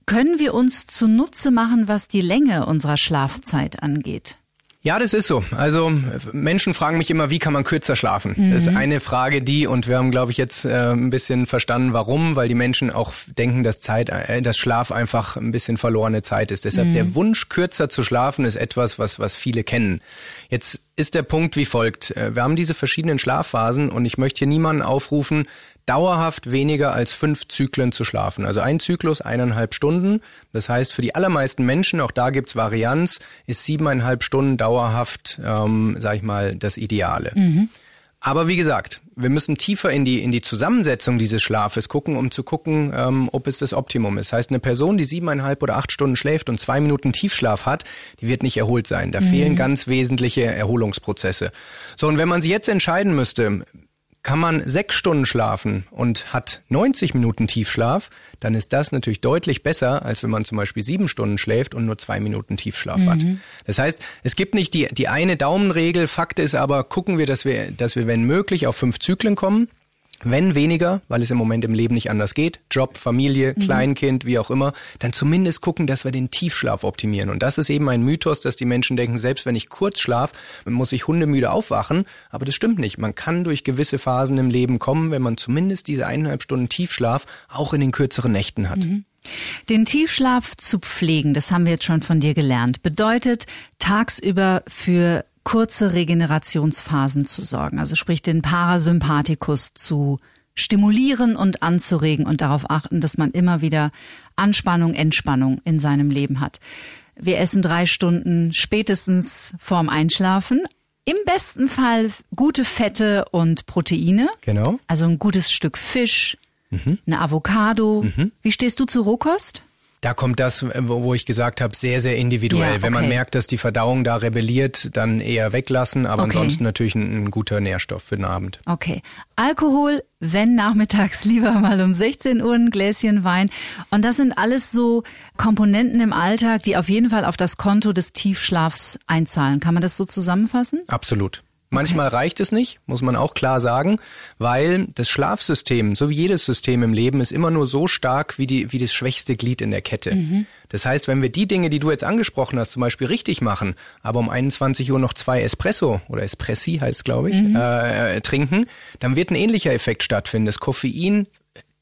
C: können wir uns zunutze machen, was die Länge unserer Schlafzeit angeht?
A: Ja, das ist so. Also Menschen fragen mich immer, wie kann man kürzer schlafen? Mhm. Das ist eine Frage, die und wir haben, glaube ich, jetzt äh, ein bisschen verstanden, warum, weil die Menschen auch denken, dass Zeit, äh, dass Schlaf einfach ein bisschen verlorene Zeit ist. Deshalb mhm. der Wunsch, kürzer zu schlafen, ist etwas, was was viele kennen. Jetzt ist der Punkt wie folgt: äh, Wir haben diese verschiedenen Schlafphasen und ich möchte hier niemanden aufrufen, dauerhaft weniger als fünf Zyklen zu schlafen. Also ein Zyklus, eineinhalb Stunden. Das heißt, für die allermeisten Menschen, auch da gibt's Varianz, ist siebeneinhalb Stunden dauerhaft, ähm, sag ich mal, das Ideale. Mhm. Aber wie gesagt, wir müssen tiefer in die, in die Zusammensetzung dieses Schlafes gucken, um zu gucken, ähm, ob es das Optimum ist. Das heißt, eine Person, die siebeneinhalb oder acht Stunden schläft und zwei Minuten Tiefschlaf hat, die wird nicht erholt sein. Da mhm. fehlen ganz wesentliche Erholungsprozesse. So, und wenn man sich jetzt entscheiden müsste, kann man sechs Stunden schlafen und hat 90 Minuten Tiefschlaf, dann ist das natürlich deutlich besser, als wenn man zum Beispiel sieben Stunden schläft und nur zwei Minuten Tiefschlaf mhm. hat. Das heißt, es gibt nicht die, die eine Daumenregel. Fakt ist aber, gucken wir, dass wir, dass wir, wenn möglich, auf fünf Zyklen kommen. Wenn weniger, weil es im Moment im Leben nicht anders geht, Job, Familie, mhm. Kleinkind, wie auch immer, dann zumindest gucken, dass wir den Tiefschlaf optimieren. Und das ist eben ein Mythos, dass die Menschen denken, selbst wenn ich kurz schlaf, muss ich hundemüde aufwachen. Aber das stimmt nicht. Man kann durch gewisse Phasen im Leben kommen, wenn man zumindest diese eineinhalb Stunden Tiefschlaf auch in den kürzeren Nächten hat. Mhm.
C: Den Tiefschlaf zu pflegen, das haben wir jetzt schon von dir gelernt, bedeutet tagsüber für kurze Regenerationsphasen zu sorgen, also sprich den Parasympathikus zu stimulieren und anzuregen und darauf achten, dass man immer wieder Anspannung, Entspannung in seinem Leben hat. Wir essen drei Stunden spätestens vorm Einschlafen. Im besten Fall gute Fette und Proteine.
A: Genau.
C: Also ein gutes Stück Fisch, mhm. eine Avocado. Mhm. Wie stehst du zu Rohkost?
A: Da kommt das, wo ich gesagt habe, sehr, sehr individuell. Ja, okay. Wenn man merkt, dass die Verdauung da rebelliert, dann eher weglassen, aber okay. ansonsten natürlich ein, ein, guter Nährstoff für den Abend.
C: Okay. Alkohol, wenn nachmittags [laughs] lieber mal um 16 Uhr ein Gläschen Wein. Und das sind alles so Komponenten im Alltag, die auf jeden Fall auf das Konto des Tiefschlafs einzahlen. Kann man das so zusammenfassen?
A: Absolut. Manchmal reicht es nicht, muss man auch klar sagen, weil das Schlafsystem, so wie jedes System im Leben, ist immer nur so stark wie, die, wie das schwächste Glied in der Kette. Mhm. Das heißt, wenn wir die Dinge, die du jetzt angesprochen hast, zum Beispiel richtig machen, aber um 21 Uhr noch zwei Espresso oder Espressi heißt glaube ich, mhm. äh, trinken, dann wird ein ähnlicher Effekt stattfinden. Das Koffein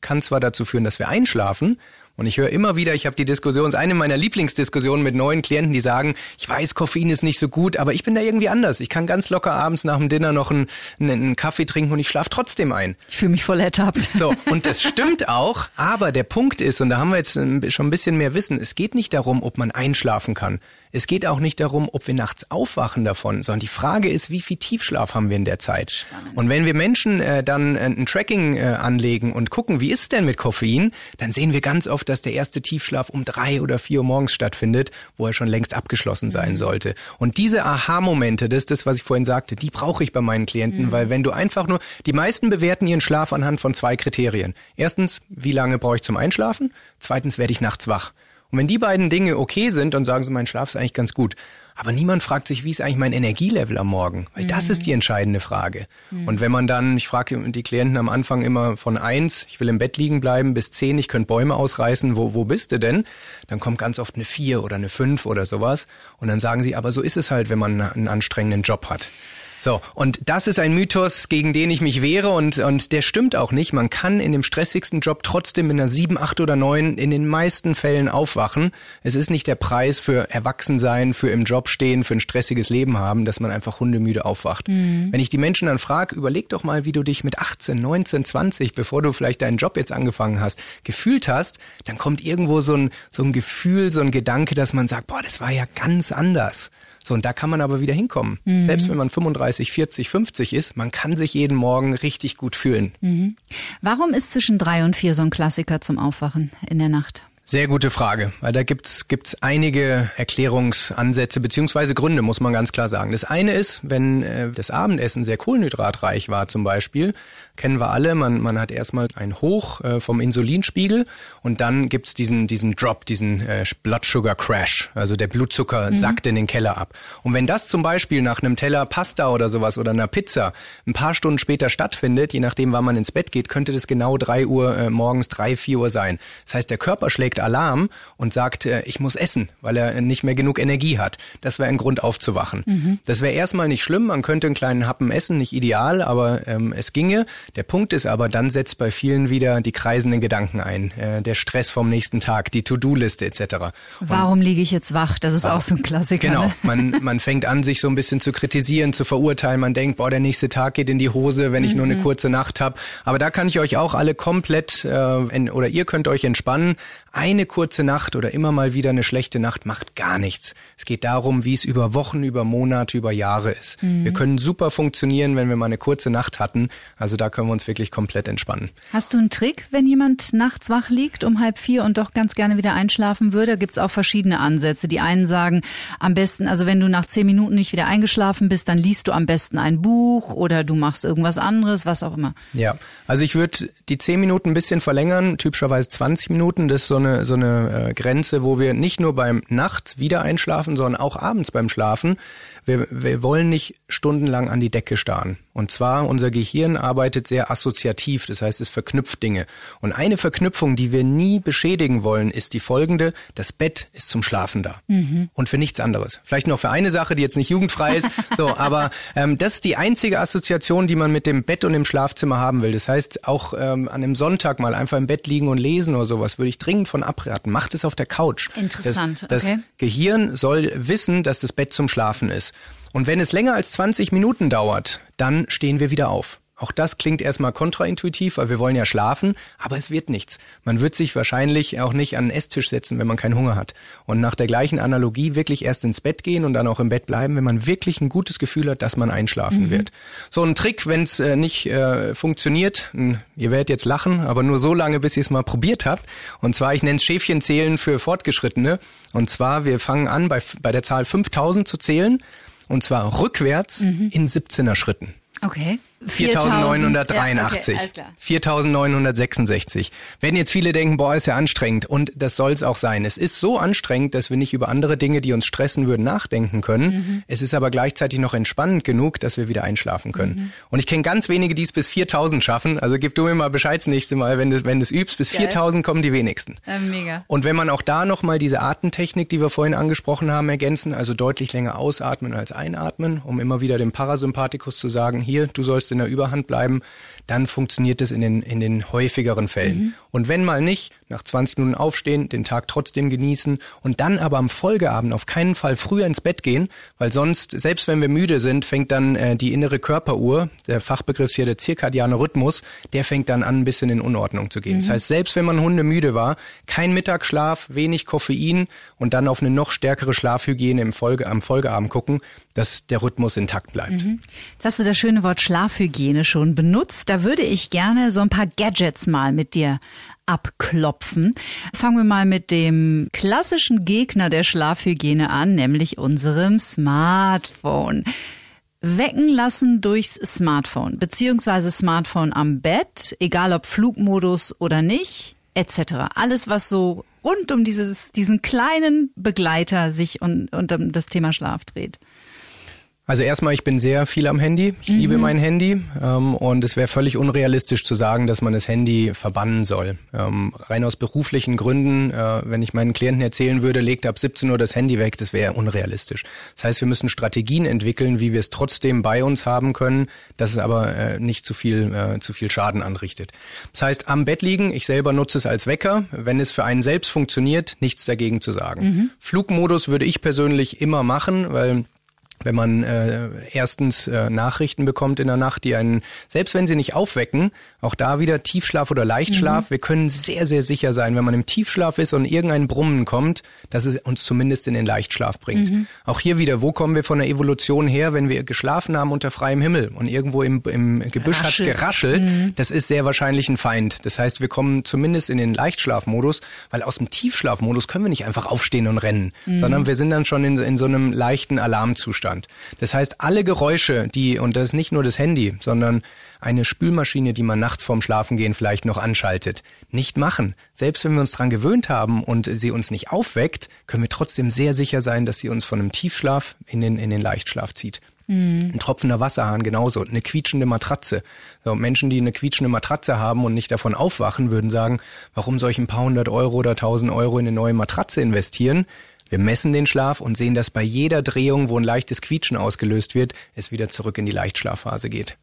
A: kann zwar dazu führen, dass wir einschlafen, und ich höre immer wieder, ich habe die Diskussion, ist eine meiner Lieblingsdiskussionen mit neuen Klienten, die sagen, ich weiß, Koffein ist nicht so gut, aber ich bin da irgendwie anders. Ich kann ganz locker abends nach dem Dinner noch einen, einen Kaffee trinken und ich schlafe trotzdem ein.
C: Ich fühle mich voll ertappt.
A: So, [laughs] und das stimmt auch, aber der Punkt ist, und da haben wir jetzt schon ein bisschen mehr Wissen, es geht nicht darum, ob man einschlafen kann. Es geht auch nicht darum, ob wir nachts aufwachen davon, sondern die Frage ist, wie viel Tiefschlaf haben wir in der Zeit? Spannend. Und wenn wir Menschen äh, dann äh, ein Tracking äh, anlegen und gucken, wie ist es denn mit Koffein, dann sehen wir ganz oft, dass der erste Tiefschlaf um drei oder vier Uhr morgens stattfindet, wo er schon längst abgeschlossen sein mhm. sollte. Und diese Aha-Momente, das ist das, was ich vorhin sagte, die brauche ich bei meinen Klienten, mhm. weil wenn du einfach nur, die meisten bewerten ihren Schlaf anhand von zwei Kriterien. Erstens, wie lange brauche ich zum Einschlafen? Zweitens, werde ich nachts wach? Und wenn die beiden Dinge okay sind, dann sagen sie, mein Schlaf ist eigentlich ganz gut. Aber niemand fragt sich, wie ist eigentlich mein Energielevel am Morgen? Weil mhm. das ist die entscheidende Frage. Mhm. Und wenn man dann, ich frage die Klienten am Anfang immer von eins, ich will im Bett liegen bleiben, bis zehn, ich könnte Bäume ausreißen, wo, wo bist du denn? Dann kommt ganz oft eine vier oder eine fünf oder sowas. Und dann sagen sie, aber so ist es halt, wenn man einen anstrengenden Job hat. So, und das ist ein Mythos, gegen den ich mich wehre und, und der stimmt auch nicht. Man kann in dem stressigsten Job trotzdem mit einer 7, 8 oder 9 in den meisten Fällen aufwachen. Es ist nicht der Preis für Erwachsensein, für im Job stehen, für ein stressiges Leben haben, dass man einfach hundemüde aufwacht. Mhm. Wenn ich die Menschen dann frage, überleg doch mal, wie du dich mit 18, 19, 20, bevor du vielleicht deinen Job jetzt angefangen hast, gefühlt hast, dann kommt irgendwo so ein, so ein Gefühl, so ein Gedanke, dass man sagt, boah, das war ja ganz anders. So, und da kann man aber wieder hinkommen. Mhm. Selbst wenn man 35, 40, 50 ist, man kann sich jeden Morgen richtig gut fühlen. Mhm.
C: Warum ist zwischen drei und vier so ein Klassiker zum Aufwachen in der Nacht?
A: Sehr gute Frage, weil da gibt's gibt's einige Erklärungsansätze beziehungsweise Gründe, muss man ganz klar sagen. Das eine ist, wenn äh, das Abendessen sehr kohlenhydratreich war zum Beispiel, kennen wir alle. Man, man hat erstmal ein Hoch äh, vom Insulinspiegel und dann gibt's diesen, diesen Drop, diesen äh, Blood Sugar Crash. Also der Blutzucker mhm. sackt in den Keller ab. Und wenn das zum Beispiel nach einem Teller Pasta oder sowas oder einer Pizza ein paar Stunden später stattfindet, je nachdem, wann man ins Bett geht, könnte das genau drei Uhr äh, morgens, drei, vier Uhr sein. Das heißt, der Körper schlägt Alarm und sagt, äh, ich muss essen, weil er nicht mehr genug Energie hat. Das wäre ein Grund aufzuwachen. Mhm. Das wäre erstmal nicht schlimm. Man könnte einen kleinen Happen essen, nicht ideal, aber ähm, es ginge. Der Punkt ist aber, dann setzt bei vielen wieder die kreisenden Gedanken ein. Äh, der Stress vom nächsten Tag, die To-Do-Liste etc. Und
C: warum liege ich jetzt wach? Das ist warum? auch so ein Klassiker.
A: Genau,
C: ne?
A: man, man fängt an, sich so ein bisschen zu kritisieren, zu verurteilen. Man denkt, boah, der nächste Tag geht in die Hose, wenn ich mhm. nur eine mhm. kurze Nacht habe. Aber da kann ich euch auch alle komplett, äh, oder ihr könnt euch entspannen. Eine kurze Nacht oder immer mal wieder eine schlechte Nacht macht gar nichts. Es geht darum, wie es über Wochen, über Monate, über Jahre ist. Mhm. Wir können super funktionieren, wenn wir mal eine kurze Nacht hatten. Also da können wir uns wirklich komplett entspannen.
C: Hast du einen Trick, wenn jemand nachts wach liegt um halb vier und doch ganz gerne wieder einschlafen würde? Gibt es auch verschiedene Ansätze. Die einen sagen, am besten, also wenn du nach zehn Minuten nicht wieder eingeschlafen bist, dann liest du am besten ein Buch oder du machst irgendwas anderes, was auch immer.
A: Ja, also ich würde die zehn Minuten ein bisschen verlängern, typischerweise 20 Minuten. Das ist so eine, so eine äh, Grenze, wo wir nicht nur beim Nachts wieder einschlafen, sondern auch abends beim Schlafen wir, wir wollen nicht stundenlang an die Decke starren. Und zwar, unser Gehirn arbeitet sehr assoziativ, das heißt, es verknüpft Dinge. Und eine Verknüpfung, die wir nie beschädigen wollen, ist die folgende, das Bett ist zum Schlafen da. Mhm. Und für nichts anderes. Vielleicht noch für eine Sache, die jetzt nicht jugendfrei ist, [laughs] so, aber ähm, das ist die einzige Assoziation, die man mit dem Bett und dem Schlafzimmer haben will. Das heißt, auch ähm, an einem Sonntag mal einfach im Bett liegen und lesen oder sowas, würde ich dringend von abraten. Macht es auf der Couch.
C: Interessant.
A: Das, das
C: okay.
A: Gehirn soll wissen, dass das Bett zum Schlafen ist. Und wenn es länger als 20 Minuten dauert, dann stehen wir wieder auf. Auch das klingt erstmal kontraintuitiv, weil wir wollen ja schlafen, aber es wird nichts. Man wird sich wahrscheinlich auch nicht an den Esstisch setzen, wenn man keinen Hunger hat. Und nach der gleichen Analogie wirklich erst ins Bett gehen und dann auch im Bett bleiben, wenn man wirklich ein gutes Gefühl hat, dass man einschlafen mhm. wird. So ein Trick, wenn es äh, nicht äh, funktioniert, ihr werdet jetzt lachen, aber nur so lange, bis ihr es mal probiert habt. Und zwar, ich nenne es Schäfchenzählen für Fortgeschrittene. Und zwar, wir fangen an, bei, bei der Zahl 5000 zu zählen. Und zwar rückwärts mhm. in 17er Schritten.
C: Okay.
A: 4983. Ja, okay, 4966. Wenn jetzt viele denken, boah, ist ja anstrengend und das soll es auch sein. Es ist so anstrengend, dass wir nicht über andere Dinge, die uns stressen würden, nachdenken können. Mhm. Es ist aber gleichzeitig noch entspannend genug, dass wir wieder einschlafen können. Mhm. Und ich kenne ganz wenige, die es bis 4000 schaffen. Also gib du mir mal Bescheid das nächste Mal, wenn du wenn es übst. Bis Geil. 4000 kommen die wenigsten.
C: Äh, mega.
A: Und wenn man auch da nochmal diese Atemtechnik, die wir vorhin angesprochen haben, ergänzen, also deutlich länger ausatmen als einatmen, um immer wieder dem Parasympathikus zu sagen, hier, du sollst in der Überhand bleiben, dann funktioniert es in den, in den häufigeren Fällen. Mhm. Und wenn mal nicht, nach 20 Minuten aufstehen, den Tag trotzdem genießen und dann aber am Folgeabend auf keinen Fall früher ins Bett gehen, weil sonst, selbst wenn wir müde sind, fängt dann äh, die innere Körperuhr, der Fachbegriff ist hier der zirkadiane Rhythmus, der fängt dann an, ein bisschen in Unordnung zu gehen. Mhm. Das heißt, selbst wenn man hundemüde war, kein Mittagsschlaf, wenig Koffein und dann auf eine noch stärkere Schlafhygiene im Folge, am Folgeabend gucken, dass der Rhythmus intakt bleibt. Mhm.
C: Jetzt hast du das schöne Wort Schlafhygiene schon benutzt. Da würde ich gerne so ein paar Gadgets mal mit dir abklopfen. Fangen wir mal mit dem klassischen Gegner der Schlafhygiene an, nämlich unserem Smartphone. Wecken lassen durchs Smartphone, beziehungsweise Smartphone am Bett, egal ob Flugmodus oder nicht, etc. Alles, was so rund um dieses, diesen kleinen Begleiter sich und, und um das Thema Schlaf dreht.
A: Also erstmal, ich bin sehr viel am Handy. Ich mhm. liebe mein Handy ähm, und es wäre völlig unrealistisch zu sagen, dass man das Handy verbannen soll. Ähm, rein aus beruflichen Gründen, äh, wenn ich meinen Klienten erzählen würde, legt ab 17 Uhr das Handy weg, das wäre unrealistisch. Das heißt, wir müssen Strategien entwickeln, wie wir es trotzdem bei uns haben können, dass es aber äh, nicht zu viel, äh, zu viel Schaden anrichtet. Das heißt, am Bett liegen, ich selber nutze es als Wecker. Wenn es für einen selbst funktioniert, nichts dagegen zu sagen. Mhm. Flugmodus würde ich persönlich immer machen, weil wenn man äh, erstens äh, Nachrichten bekommt in der Nacht, die einen, selbst wenn sie nicht aufwecken, auch da wieder Tiefschlaf oder Leichtschlaf, mhm. wir können sehr, sehr sicher sein, wenn man im Tiefschlaf ist und irgendein Brummen kommt, dass es uns zumindest in den Leichtschlaf bringt. Mhm. Auch hier wieder, wo kommen wir von der Evolution her, wenn wir geschlafen haben unter freiem Himmel und irgendwo im, im Gebüsch hat's geraschelt, mhm. das ist sehr wahrscheinlich ein Feind. Das heißt, wir kommen zumindest in den Leichtschlafmodus, weil aus dem Tiefschlafmodus können wir nicht einfach aufstehen und rennen, mhm. sondern wir sind dann schon in, in so einem leichten Alarmzustand. Zustand. Das heißt, alle Geräusche, die, und das ist nicht nur das Handy, sondern eine Spülmaschine, die man nachts vorm Schlafengehen vielleicht noch anschaltet, nicht machen. Selbst wenn wir uns dran gewöhnt haben und sie uns nicht aufweckt, können wir trotzdem sehr sicher sein, dass sie uns von einem Tiefschlaf in den, in den Leichtschlaf zieht. Mhm. Ein tropfender Wasserhahn genauso, eine quietschende Matratze. So, Menschen, die eine quietschende Matratze haben und nicht davon aufwachen, würden sagen, warum soll ich ein paar hundert Euro oder tausend Euro in eine neue Matratze investieren? Wir messen den Schlaf und sehen, dass bei jeder Drehung, wo ein leichtes Quietschen ausgelöst wird, es wieder zurück in die Leichtschlafphase geht.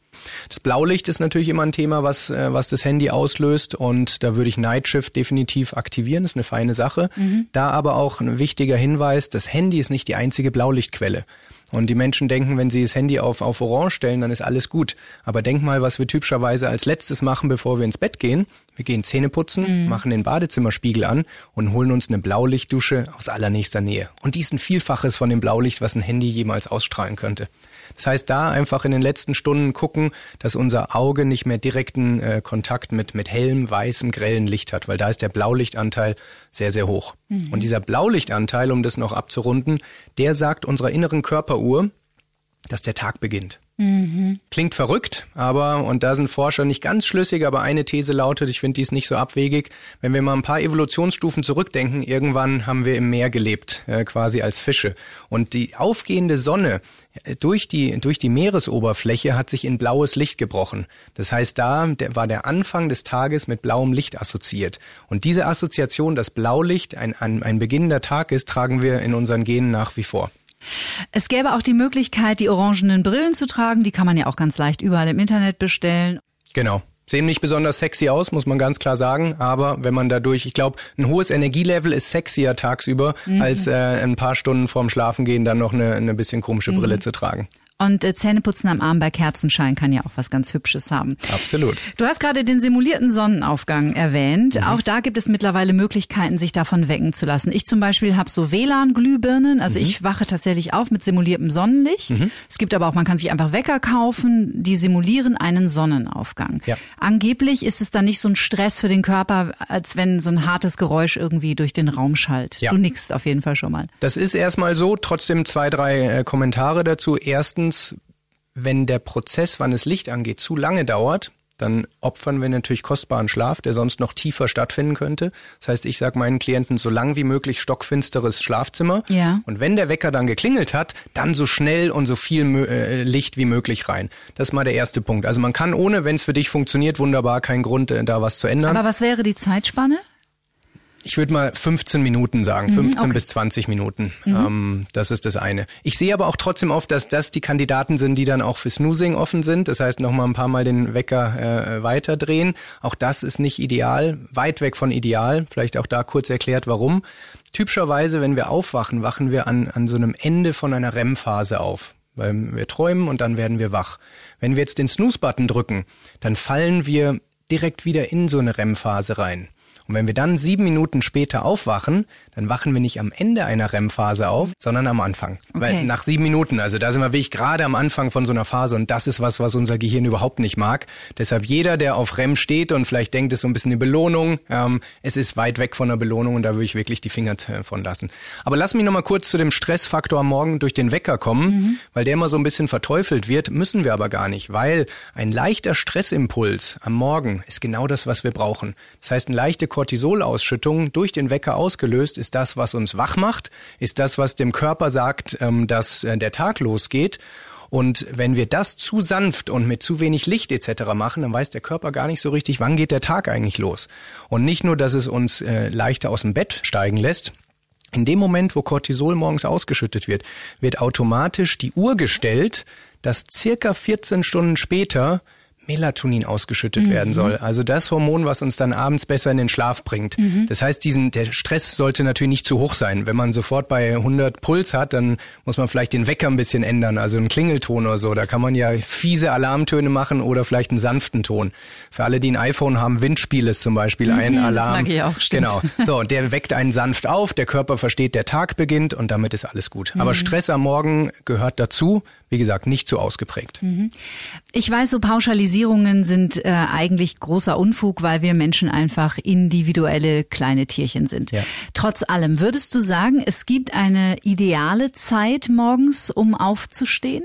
A: Das Blaulicht ist natürlich immer ein Thema, was, äh, was das Handy auslöst und da würde ich Nightshift definitiv aktivieren, das ist eine feine Sache. Mhm. Da aber auch ein wichtiger Hinweis, das Handy ist nicht die einzige Blaulichtquelle. Und die Menschen denken, wenn sie das Handy auf, auf Orange stellen, dann ist alles gut. Aber denk mal, was wir typischerweise als letztes machen, bevor wir ins Bett gehen. Wir gehen Zähne putzen, mhm. machen den Badezimmerspiegel an und holen uns eine Blaulichtdusche aus allernächster Nähe. Und die ist ein Vielfaches von dem Blaulicht, was ein Handy jemals ausstrahlen könnte. Das heißt, da einfach in den letzten Stunden gucken, dass unser Auge nicht mehr direkten äh, Kontakt mit, mit hellem, weißem, grellen Licht hat, weil da ist der Blaulichtanteil sehr, sehr hoch. Mhm. Und dieser Blaulichtanteil, um das noch abzurunden, der sagt unserer inneren Körperuhr, dass der Tag beginnt. Mhm. Klingt verrückt, aber, und da sind Forscher nicht ganz schlüssig, aber eine These lautet, ich finde dies nicht so abwegig, wenn wir mal ein paar Evolutionsstufen zurückdenken, irgendwann haben wir im Meer gelebt, äh, quasi als Fische. Und die aufgehende Sonne durch die, durch die Meeresoberfläche hat sich in blaues Licht gebrochen. Das heißt, da war der Anfang des Tages mit blauem Licht assoziiert. Und diese Assoziation, dass Blaulicht ein, ein, ein beginnender Tag ist, tragen wir in unseren Genen nach wie vor.
C: Es gäbe auch die Möglichkeit, die orangenen Brillen zu tragen. Die kann man ja auch ganz leicht überall im Internet bestellen.
A: Genau. Sehen nicht besonders sexy aus, muss man ganz klar sagen. Aber wenn man dadurch, ich glaube, ein hohes Energielevel ist sexier tagsüber, mhm. als äh, ein paar Stunden vorm Schlafengehen dann noch eine, eine bisschen komische Brille mhm. zu tragen.
C: Und äh, Zähneputzen am Arm bei Kerzenschein kann ja auch was ganz Hübsches haben.
A: Absolut.
C: Du hast gerade den simulierten Sonnenaufgang erwähnt. Mhm. Auch da gibt es mittlerweile Möglichkeiten, sich davon wecken zu lassen. Ich zum Beispiel habe so WLAN-Glühbirnen. Also mhm. ich wache tatsächlich auf mit simuliertem Sonnenlicht. Mhm. Es gibt aber auch, man kann sich einfach Wecker kaufen, die simulieren einen Sonnenaufgang. Ja. Angeblich ist es dann nicht so ein Stress für den Körper, als wenn so ein hartes Geräusch irgendwie durch den Raum schallt. Ja. Du nickst auf jeden Fall schon mal.
A: Das ist erstmal so. Trotzdem zwei, drei äh, Kommentare dazu. Erstens, Erstens, wenn der Prozess, wann es Licht angeht, zu lange dauert, dann opfern wir natürlich kostbaren Schlaf, der sonst noch tiefer stattfinden könnte. Das heißt, ich sage meinen Klienten, so lang wie möglich stockfinsteres Schlafzimmer. Ja. Und wenn der Wecker dann geklingelt hat, dann so schnell und so viel äh, Licht wie möglich rein. Das ist mal der erste Punkt. Also man kann ohne, wenn es für dich funktioniert, wunderbar keinen Grund, äh, da was zu ändern.
C: Aber was wäre die Zeitspanne?
A: Ich würde mal 15 Minuten sagen, 15 mhm, okay. bis 20 Minuten. Mhm. Ähm, das ist das eine. Ich sehe aber auch trotzdem oft, dass das die Kandidaten sind, die dann auch für Snoozing offen sind. Das heißt, nochmal ein paar Mal den Wecker äh, weiterdrehen. Auch das ist nicht ideal, weit weg von ideal. Vielleicht auch da kurz erklärt, warum. Typischerweise, wenn wir aufwachen, wachen wir an, an so einem Ende von einer REM-Phase auf weil wir träumen und dann werden wir wach. Wenn wir jetzt den Snooze-Button drücken, dann fallen wir direkt wieder in so eine REM-Phase rein. Und wenn wir dann sieben Minuten später aufwachen, dann wachen wir nicht am Ende einer REM-Phase auf, sondern am Anfang. Okay. Weil nach sieben Minuten, also da sind wir wirklich gerade am Anfang von so einer Phase und das ist was, was unser Gehirn überhaupt nicht mag. Deshalb jeder, der auf REM steht und vielleicht denkt, es ist so ein bisschen eine Belohnung, ähm, es ist weit weg von der Belohnung und da würde ich wirklich die Finger von lassen. Aber lass mich nochmal kurz zu dem Stressfaktor am Morgen durch den Wecker kommen, mhm. weil der immer so ein bisschen verteufelt wird, müssen wir aber gar nicht, weil ein leichter Stressimpuls am Morgen ist genau das, was wir brauchen. Das heißt, eine leichte Cortisolausschüttung durch den Wecker ausgelöst, ist das, was uns wach macht, ist das, was dem Körper sagt, ähm, dass äh, der Tag losgeht. Und wenn wir das zu sanft und mit zu wenig Licht etc. machen, dann weiß der Körper gar nicht so richtig, wann geht der Tag eigentlich los. Und nicht nur, dass es uns äh, leichter aus dem Bett steigen lässt, in dem Moment, wo Cortisol morgens ausgeschüttet wird, wird automatisch die Uhr gestellt, dass circa 14 Stunden später Melatonin ausgeschüttet mhm. werden soll. Also das Hormon, was uns dann abends besser in den Schlaf bringt. Mhm. Das heißt, diesen, der Stress sollte natürlich nicht zu hoch sein. Wenn man sofort bei 100 Puls hat, dann muss man vielleicht den Wecker ein bisschen ändern, also einen Klingelton oder so. Da kann man ja fiese Alarmtöne machen oder vielleicht einen sanften Ton. Für alle, die ein iPhone haben, Windspiel ist zum Beispiel ein mhm, Alarm. Das mag ich auch, stimmt. Genau. So, und der weckt einen sanft auf, der Körper versteht, der Tag beginnt und damit ist alles gut. Aber mhm. Stress am Morgen gehört dazu wie gesagt, nicht so ausgeprägt.
C: Ich weiß, so Pauschalisierungen sind äh, eigentlich großer Unfug, weil wir Menschen einfach individuelle kleine Tierchen sind. Ja. Trotz allem, würdest du sagen, es gibt eine ideale Zeit morgens, um aufzustehen?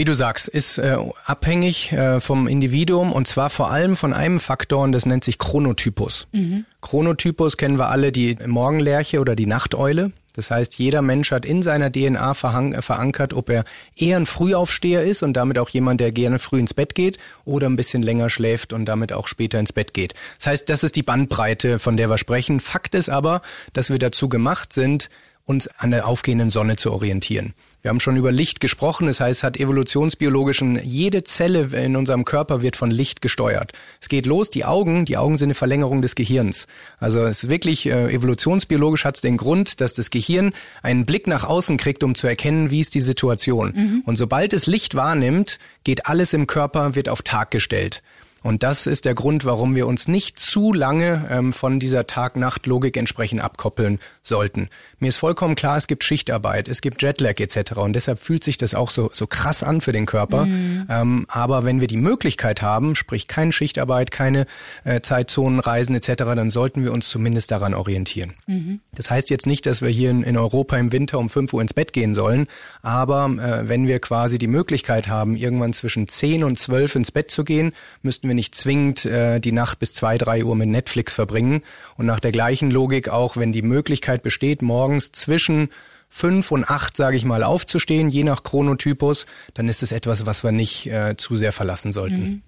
A: Wie du sagst, ist äh, abhängig äh, vom Individuum und zwar vor allem von einem Faktor und das nennt sich Chronotypus. Mhm. Chronotypus kennen wir alle, die Morgenlerche oder die Nachteule. Das heißt, jeder Mensch hat in seiner DNA verankert, ob er eher ein Frühaufsteher ist und damit auch jemand, der gerne früh ins Bett geht oder ein bisschen länger schläft und damit auch später ins Bett geht. Das heißt, das ist die Bandbreite, von der wir sprechen. Fakt ist aber, dass wir dazu gemacht sind, uns an der aufgehenden Sonne zu orientieren. Wir haben schon über Licht gesprochen, das heißt, hat evolutionsbiologischen, jede Zelle in unserem Körper wird von Licht gesteuert. Es geht los, die Augen, die Augen sind eine Verlängerung des Gehirns. Also es ist wirklich, äh, evolutionsbiologisch hat es den Grund, dass das Gehirn einen Blick nach außen kriegt, um zu erkennen, wie ist die Situation. Mhm. Und sobald es Licht wahrnimmt, geht alles im Körper, wird auf Tag gestellt. Und das ist der Grund, warum wir uns nicht zu lange ähm, von dieser Tag-Nacht-Logik entsprechend abkoppeln sollten. Mir ist vollkommen klar, es gibt Schichtarbeit, es gibt Jetlag etc. Und deshalb fühlt sich das auch so, so krass an für den Körper. Mhm. Ähm, aber wenn wir die Möglichkeit haben, sprich keine Schichtarbeit, keine äh, Zeitzonenreisen etc., dann sollten wir uns zumindest daran orientieren. Mhm. Das heißt jetzt nicht, dass wir hier in, in, Europa im Winter um 5 Uhr ins Bett gehen sollen, aber äh, wenn wir quasi die Möglichkeit haben, irgendwann zwischen 10 und 12 ins Bett zu gehen, müssten wir nicht zwingend äh, die Nacht bis zwei, drei Uhr mit Netflix verbringen. Und nach der gleichen Logik auch, wenn die Möglichkeit besteht, morgens zwischen fünf und acht, sage ich mal, aufzustehen, je nach Chronotypus, dann ist es etwas, was wir nicht äh, zu sehr verlassen sollten. Mhm.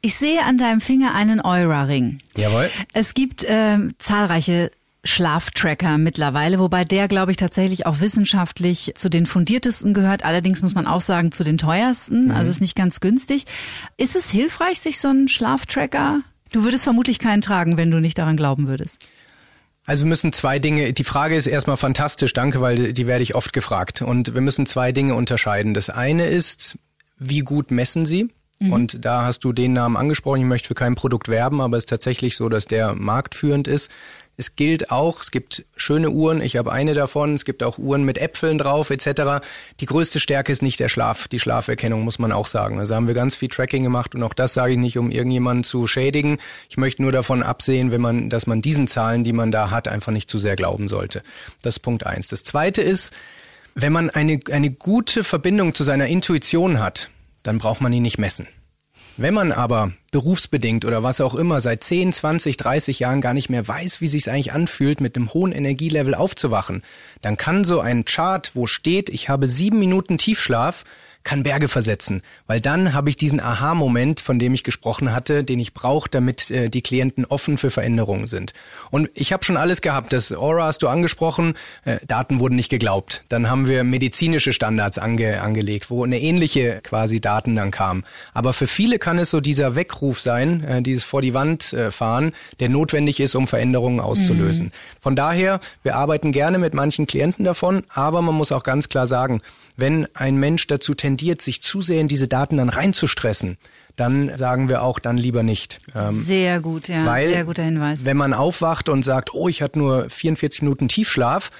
C: Ich sehe an deinem Finger einen Eura-Ring.
A: Jawohl.
C: Es gibt äh, zahlreiche Schlaftracker mittlerweile, wobei der, glaube ich, tatsächlich auch wissenschaftlich zu den fundiertesten gehört. Allerdings muss man auch sagen, zu den teuersten. Mhm. Also ist nicht ganz günstig. Ist es hilfreich, sich so einen Schlaftracker? Du würdest vermutlich keinen tragen, wenn du nicht daran glauben würdest.
A: Also müssen zwei Dinge, die Frage ist erstmal fantastisch, danke, weil die werde ich oft gefragt. Und wir müssen zwei Dinge unterscheiden. Das eine ist, wie gut messen Sie? Mhm. Und da hast du den Namen angesprochen. Ich möchte für kein Produkt werben, aber es ist tatsächlich so, dass der marktführend ist. Es gilt auch, es gibt schöne Uhren, ich habe eine davon, es gibt auch Uhren mit Äpfeln drauf etc. Die größte Stärke ist nicht der Schlaf, die Schlaferkennung muss man auch sagen. Also haben wir ganz viel Tracking gemacht und auch das sage ich nicht, um irgendjemanden zu schädigen. Ich möchte nur davon absehen, wenn man, dass man diesen Zahlen, die man da hat, einfach nicht zu sehr glauben sollte. Das ist Punkt eins. Das zweite ist, wenn man eine, eine gute Verbindung zu seiner Intuition hat, dann braucht man ihn nicht messen. Wenn man aber berufsbedingt oder was auch immer seit 10, 20, 30 Jahren gar nicht mehr weiß, wie sich eigentlich anfühlt, mit einem hohen Energielevel aufzuwachen, dann kann so ein Chart, wo steht, ich habe sieben Minuten Tiefschlaf, kann Berge versetzen, weil dann habe ich diesen Aha-Moment, von dem ich gesprochen hatte, den ich brauche, damit äh, die Klienten offen für Veränderungen sind. Und ich habe schon alles gehabt. Das Aura hast du angesprochen, äh, Daten wurden nicht geglaubt. Dann haben wir medizinische Standards ange angelegt, wo eine ähnliche quasi Daten dann kam. Aber für viele kann es so dieser Weckruf sein, äh, dieses vor die Wand äh, fahren, der notwendig ist, um Veränderungen auszulösen. Mhm. Von daher, wir arbeiten gerne mit manchen Klienten davon, aber man muss auch ganz klar sagen, wenn ein Mensch dazu tendiert, sich zu sehr in diese Daten dann reinzustressen, dann sagen wir auch dann lieber nicht.
C: Ähm, sehr gut, ja,
A: weil,
C: sehr guter Hinweis.
A: Wenn man aufwacht und sagt, oh, ich hatte nur 44 Minuten Tiefschlaf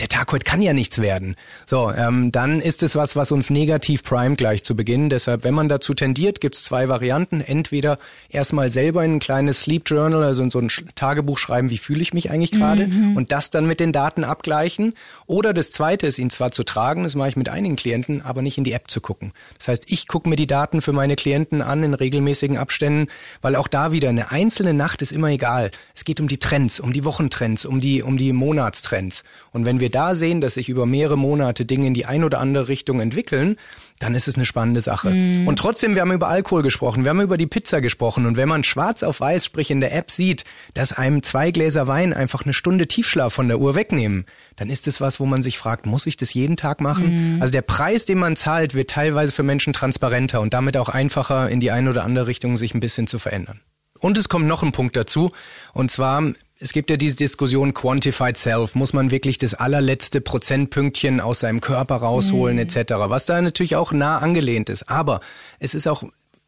A: der Tag heute kann ja nichts werden. So, ähm, dann ist es was, was uns negativ primet gleich zu Beginn. Deshalb, wenn man dazu tendiert, gibt es zwei Varianten. Entweder erstmal selber in ein kleines Sleep Journal, also in so ein Tagebuch schreiben, wie fühle ich mich eigentlich gerade mhm. und das dann mit den Daten abgleichen. Oder das zweite ist, ihn zwar zu tragen, das mache ich mit einigen Klienten, aber nicht in die App zu gucken. Das heißt, ich gucke mir die Daten für meine Klienten an in regelmäßigen Abständen, weil auch da wieder eine einzelne Nacht ist immer egal. Es geht um die Trends, um die Wochentrends, um die, um die Monatstrends. Und wenn wir da sehen, dass sich über mehrere Monate Dinge in die ein oder andere Richtung entwickeln, dann ist es eine spannende Sache. Mm. Und trotzdem, wir haben über Alkohol gesprochen, wir haben über die Pizza gesprochen und wenn man schwarz auf weiß, sprich in der App sieht, dass einem zwei Gläser Wein einfach eine Stunde Tiefschlaf von der Uhr wegnehmen, dann ist es was, wo man sich fragt, muss ich das jeden Tag machen? Mm. Also der Preis, den man zahlt, wird teilweise für Menschen transparenter und damit auch einfacher in die eine oder andere Richtung sich ein bisschen zu verändern. Und es kommt noch ein Punkt dazu, und zwar es gibt ja diese Diskussion Quantified Self. Muss man wirklich das allerletzte Prozentpünktchen aus seinem Körper rausholen mhm. etc. Was da natürlich auch nah angelehnt ist. Aber es ist auch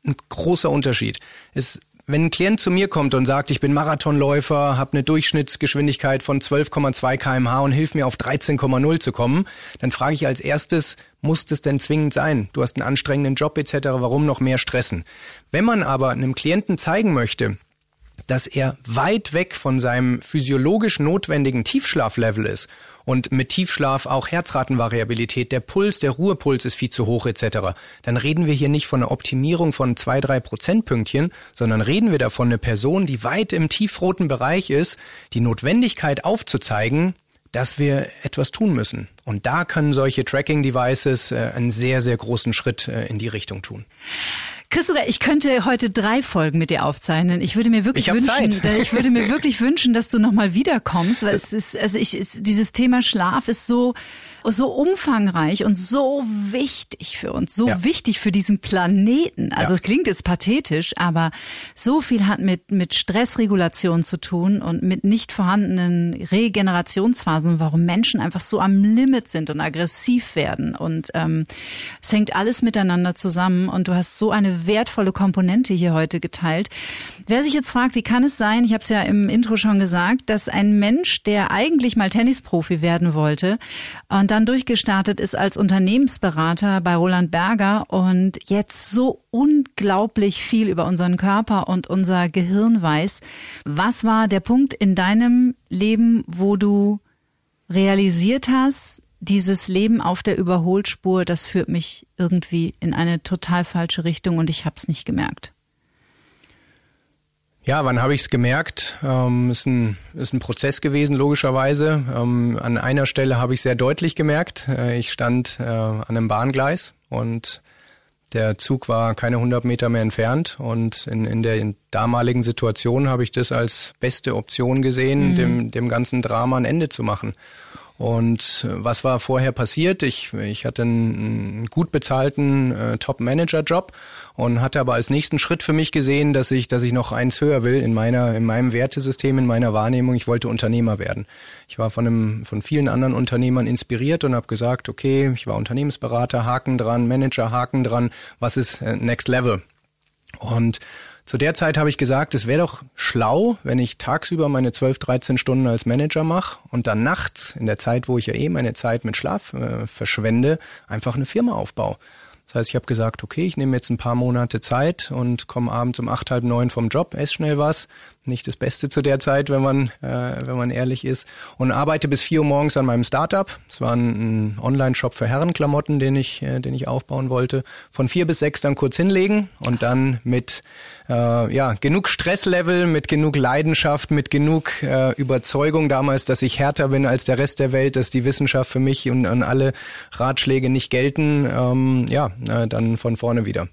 A: ein großer Unterschied. Es wenn ein Klient zu mir kommt und sagt, ich bin Marathonläufer, habe eine Durchschnittsgeschwindigkeit von 12,2 kmh und hilf mir auf 13,0 zu kommen, dann frage ich als erstes, muss das denn zwingend sein? Du hast einen anstrengenden Job etc., warum noch mehr stressen? Wenn man aber einem Klienten zeigen möchte, dass er weit weg von seinem physiologisch notwendigen Tiefschlaflevel ist und mit Tiefschlaf auch Herzratenvariabilität, der Puls, der Ruhepuls ist viel zu hoch etc., dann reden wir hier nicht von einer Optimierung von zwei, drei Prozentpünktchen, sondern reden wir davon eine Person, die weit im tiefroten Bereich ist, die Notwendigkeit aufzuzeigen, dass wir etwas tun müssen. Und da können solche Tracking-Devices äh, einen sehr, sehr großen Schritt äh, in die Richtung tun.
C: Christopher, ich könnte heute drei Folgen mit dir aufzeichnen. Ich würde mir wirklich
A: ich
C: wünschen,
A: Zeit.
C: ich würde mir [laughs] wirklich wünschen, dass du nochmal wiederkommst, weil es ist, also ich, dieses Thema Schlaf ist so, so umfangreich und so wichtig für uns, so ja. wichtig für diesen Planeten. Also ja. es klingt jetzt pathetisch, aber so viel hat mit, mit Stressregulation zu tun und mit nicht vorhandenen Regenerationsphasen, warum Menschen einfach so am Limit sind und aggressiv werden. Und ähm, es hängt alles miteinander zusammen und du hast so eine wertvolle Komponente hier heute geteilt. Wer sich jetzt fragt, wie kann es sein, ich habe es ja im Intro schon gesagt, dass ein Mensch, der eigentlich mal Tennisprofi werden wollte und dann durchgestartet ist als Unternehmensberater bei Roland Berger und jetzt so unglaublich viel über unseren Körper und unser Gehirn weiß. Was war der Punkt in deinem Leben, wo du realisiert hast, dieses Leben auf der Überholspur, das führt mich irgendwie in eine total falsche Richtung und ich habe es nicht gemerkt?
A: Ja, wann habe ich es gemerkt? Ähm, ist, ein, ist ein Prozess gewesen, logischerweise. Ähm, an einer Stelle habe ich sehr deutlich gemerkt. Äh, ich stand äh, an einem Bahngleis und der Zug war keine 100 Meter mehr entfernt. Und in, in der damaligen Situation habe ich das als beste Option gesehen, mhm. dem, dem ganzen Drama ein Ende zu machen. Und äh, was war vorher passiert? Ich, ich hatte einen, gut bezahlten äh, Top-Manager-Job und hatte aber als nächsten Schritt für mich gesehen, dass ich, dass ich noch eins höher will in meiner, in meinem Wertesystem, in meiner Wahrnehmung. Ich wollte Unternehmer werden. Ich war von einem, von vielen anderen Unternehmern inspiriert und habe gesagt, okay, ich war Unternehmensberater, Haken dran, Manager, Haken dran. Was ist äh, Next Level? Und zu der Zeit habe ich gesagt, es wäre doch schlau, wenn ich tagsüber meine 12, 13 Stunden als Manager mache und dann nachts, in der Zeit, wo ich ja eh meine Zeit mit Schlaf äh, verschwende, einfach eine Firma aufbaue. Das heißt, ich habe gesagt, okay, ich nehme jetzt ein paar Monate Zeit und komme abends um acht, halb neun vom Job, esse schnell was, nicht das Beste zu der Zeit, wenn man, äh, wenn man ehrlich ist. Und arbeite bis vier Uhr morgens an meinem Startup. Es war ein, Online-Shop für Herrenklamotten, den ich, äh, den ich aufbauen wollte. Von vier bis sechs dann kurz hinlegen und dann mit äh, ja, genug Stresslevel, mit genug Leidenschaft, mit genug äh, Überzeugung damals, dass ich härter bin als der Rest der Welt, dass die Wissenschaft für mich und, und alle Ratschläge nicht gelten, ähm, ja, äh, dann von vorne wieder.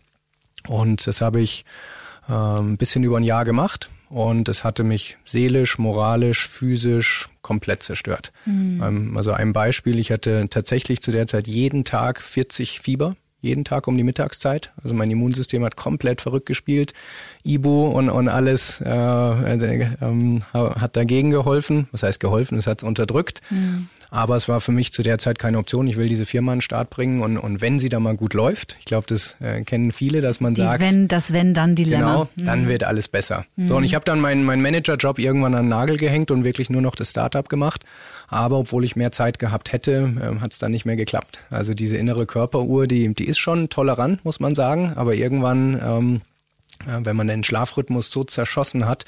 A: Und das habe ich äh, bisschen über ein Jahr gemacht und es hatte mich seelisch, moralisch, physisch komplett zerstört. Mhm. also ein Beispiel, ich hatte tatsächlich zu der Zeit jeden Tag 40 Fieber jeden Tag um die Mittagszeit. Also mein Immunsystem hat komplett verrückt gespielt. Ibu und, und alles äh, äh, äh, hat dagegen geholfen. Was heißt geholfen? Es hat es unterdrückt. Mhm. Aber es war für mich zu der Zeit keine Option. Ich will diese Firma an den Start bringen und, und wenn sie da mal gut läuft, ich glaube, das äh, kennen viele, dass man
C: die
A: sagt,
C: wenn das wenn dann Dilemma.
A: Genau, dann mhm. wird alles besser. Mhm. So und ich habe dann meinen mein Managerjob irgendwann an den Nagel gehängt und wirklich nur noch das Startup gemacht. Aber obwohl ich mehr Zeit gehabt hätte, äh, hat es dann nicht mehr geklappt. Also diese innere Körperuhr, die die ist schon tolerant, muss man sagen, aber irgendwann ähm, wenn man den Schlafrhythmus so zerschossen hat,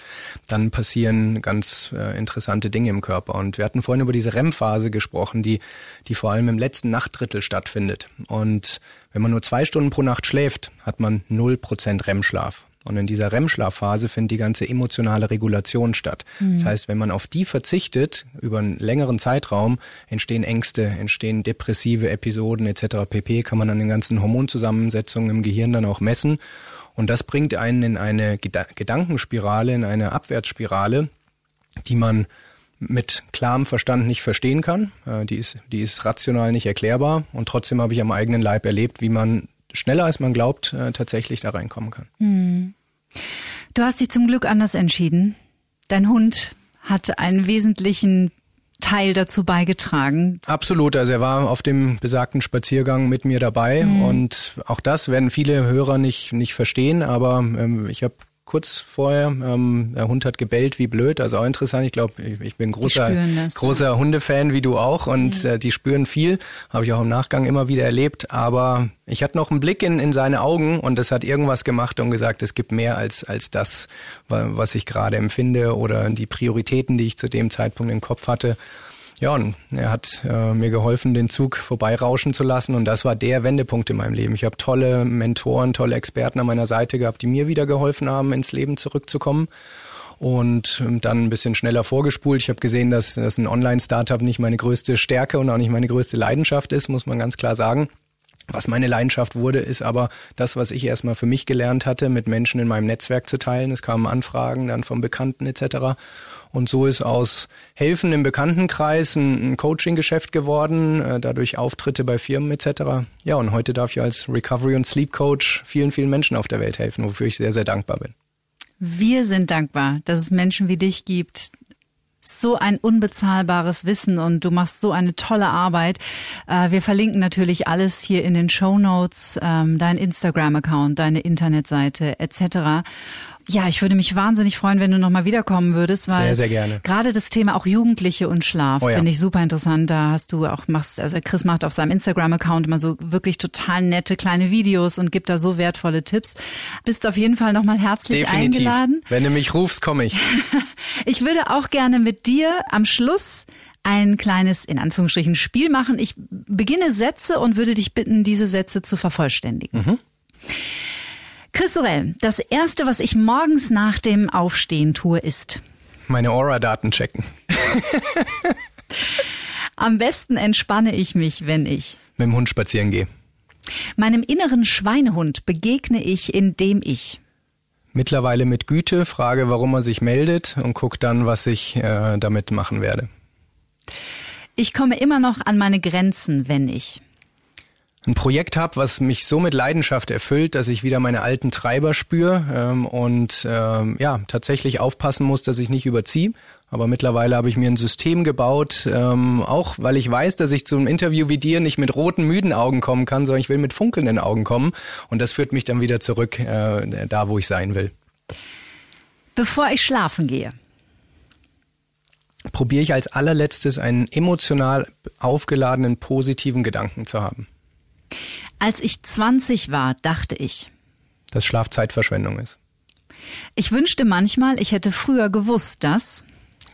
A: dann passieren ganz äh, interessante Dinge im Körper. Und wir hatten vorhin über diese REM-Phase gesprochen, die, die vor allem im letzten Nachtdrittel stattfindet. Und wenn man nur zwei Stunden pro Nacht schläft, hat man null Prozent REM-Schlaf. Und in dieser REM-Schlafphase findet die ganze emotionale Regulation statt. Mhm. Das heißt, wenn man auf die verzichtet, über einen längeren Zeitraum, entstehen Ängste, entstehen depressive Episoden etc. pp. Kann man an den ganzen Hormonzusammensetzungen im Gehirn dann auch messen. Und das bringt einen in eine Gedankenspirale, in eine Abwärtsspirale, die man mit klarem Verstand nicht verstehen kann. Äh, die ist, die ist rational nicht erklärbar. Und trotzdem habe ich am eigenen Leib erlebt, wie man schneller als man glaubt, äh, tatsächlich da reinkommen kann. Hm.
C: Du hast dich zum Glück anders entschieden. Dein Hund hat einen wesentlichen Teil dazu beigetragen.
A: Absolut, also er war auf dem besagten Spaziergang mit mir dabei mhm. und auch das werden viele Hörer nicht nicht verstehen, aber ähm, ich habe kurz vorher. Ähm, der Hund hat gebellt wie blöd, also auch interessant. Ich glaube, ich, ich, bin großer, großer. Hundefan wie du auch und ja. äh, die spüren viel. Habe ich auch im Nachgang immer wieder erlebt. Aber ich hatte noch einen Blick in, in seine Augen und das hat irgendwas gemacht und gesagt, es gibt mehr als, als das, was ich gerade empfinde oder die Prioritäten, die ich zu dem Zeitpunkt im Kopf hatte. Ja, und er hat äh, mir geholfen, den Zug vorbeirauschen zu lassen. Und das war der Wendepunkt in meinem Leben. Ich habe tolle Mentoren, tolle Experten an meiner Seite gehabt, die mir wieder geholfen haben, ins Leben zurückzukommen. Und ähm, dann ein bisschen schneller vorgespult. Ich habe gesehen, dass, dass ein Online-Startup nicht meine größte Stärke und auch nicht meine größte Leidenschaft ist, muss man ganz klar sagen. Was meine Leidenschaft wurde, ist aber das, was ich erstmal für mich gelernt hatte, mit Menschen in meinem Netzwerk zu teilen. Es kamen Anfragen dann von Bekannten etc. Und so ist aus Helfen im Bekanntenkreis ein, Coaching-Geschäft geworden, äh, dadurch Auftritte bei Firmen etc. Ja, und heute darf ich als Recovery- und Sleep-Coach vielen, vielen Menschen auf der Welt helfen, wofür ich sehr, sehr dankbar bin.
C: Wir sind dankbar, dass es Menschen wie dich gibt, so ein unbezahlbares Wissen und du machst so eine tolle Arbeit. Äh, wir verlinken natürlich alles hier in den Show Notes, ähm, dein Instagram-Account, deine Internetseite etc. Ja, ich würde mich wahnsinnig freuen, wenn du nochmal wiederkommen würdest, weil
A: sehr, sehr gerne.
C: gerade das Thema auch Jugendliche und Schlaf oh ja. finde ich super interessant. Da hast du auch machst, also Chris macht auf seinem Instagram-Account immer so wirklich total nette kleine Videos und gibt da so wertvolle Tipps. Bist auf jeden Fall nochmal herzlich Definitiv. eingeladen.
A: Wenn du mich rufst, komme ich. [laughs]
C: ich würde auch gerne mit dir am Schluss ein kleines, in Anführungsstrichen, Spiel machen. Ich beginne Sätze und würde dich bitten, diese Sätze zu vervollständigen. Mhm. Chris Sorel, das erste, was ich morgens nach dem Aufstehen tue, ist
A: meine Aura-Daten checken. [laughs]
C: Am besten entspanne ich mich, wenn ich
A: mit dem Hund spazieren gehe.
C: Meinem inneren Schweinehund begegne ich, indem ich
A: mittlerweile mit Güte frage, warum er sich meldet und gucke dann, was ich äh, damit machen werde.
C: Ich komme immer noch an meine Grenzen, wenn ich
A: ein Projekt habe, was mich so mit Leidenschaft erfüllt, dass ich wieder meine alten Treiber spüre ähm, und ähm, ja tatsächlich aufpassen muss, dass ich nicht überziehe. Aber mittlerweile habe ich mir ein System gebaut, ähm, auch weil ich weiß, dass ich zu einem Interview wie dir nicht mit roten, müden Augen kommen kann, sondern ich will mit funkelnden Augen kommen. Und das führt mich dann wieder zurück äh, da, wo ich sein will.
C: Bevor ich schlafen gehe,
A: probiere ich als allerletztes einen emotional aufgeladenen, positiven Gedanken zu haben.
C: Als ich 20 war, dachte ich,
A: dass Schlafzeitverschwendung ist.
C: Ich wünschte manchmal, ich hätte früher gewusst, dass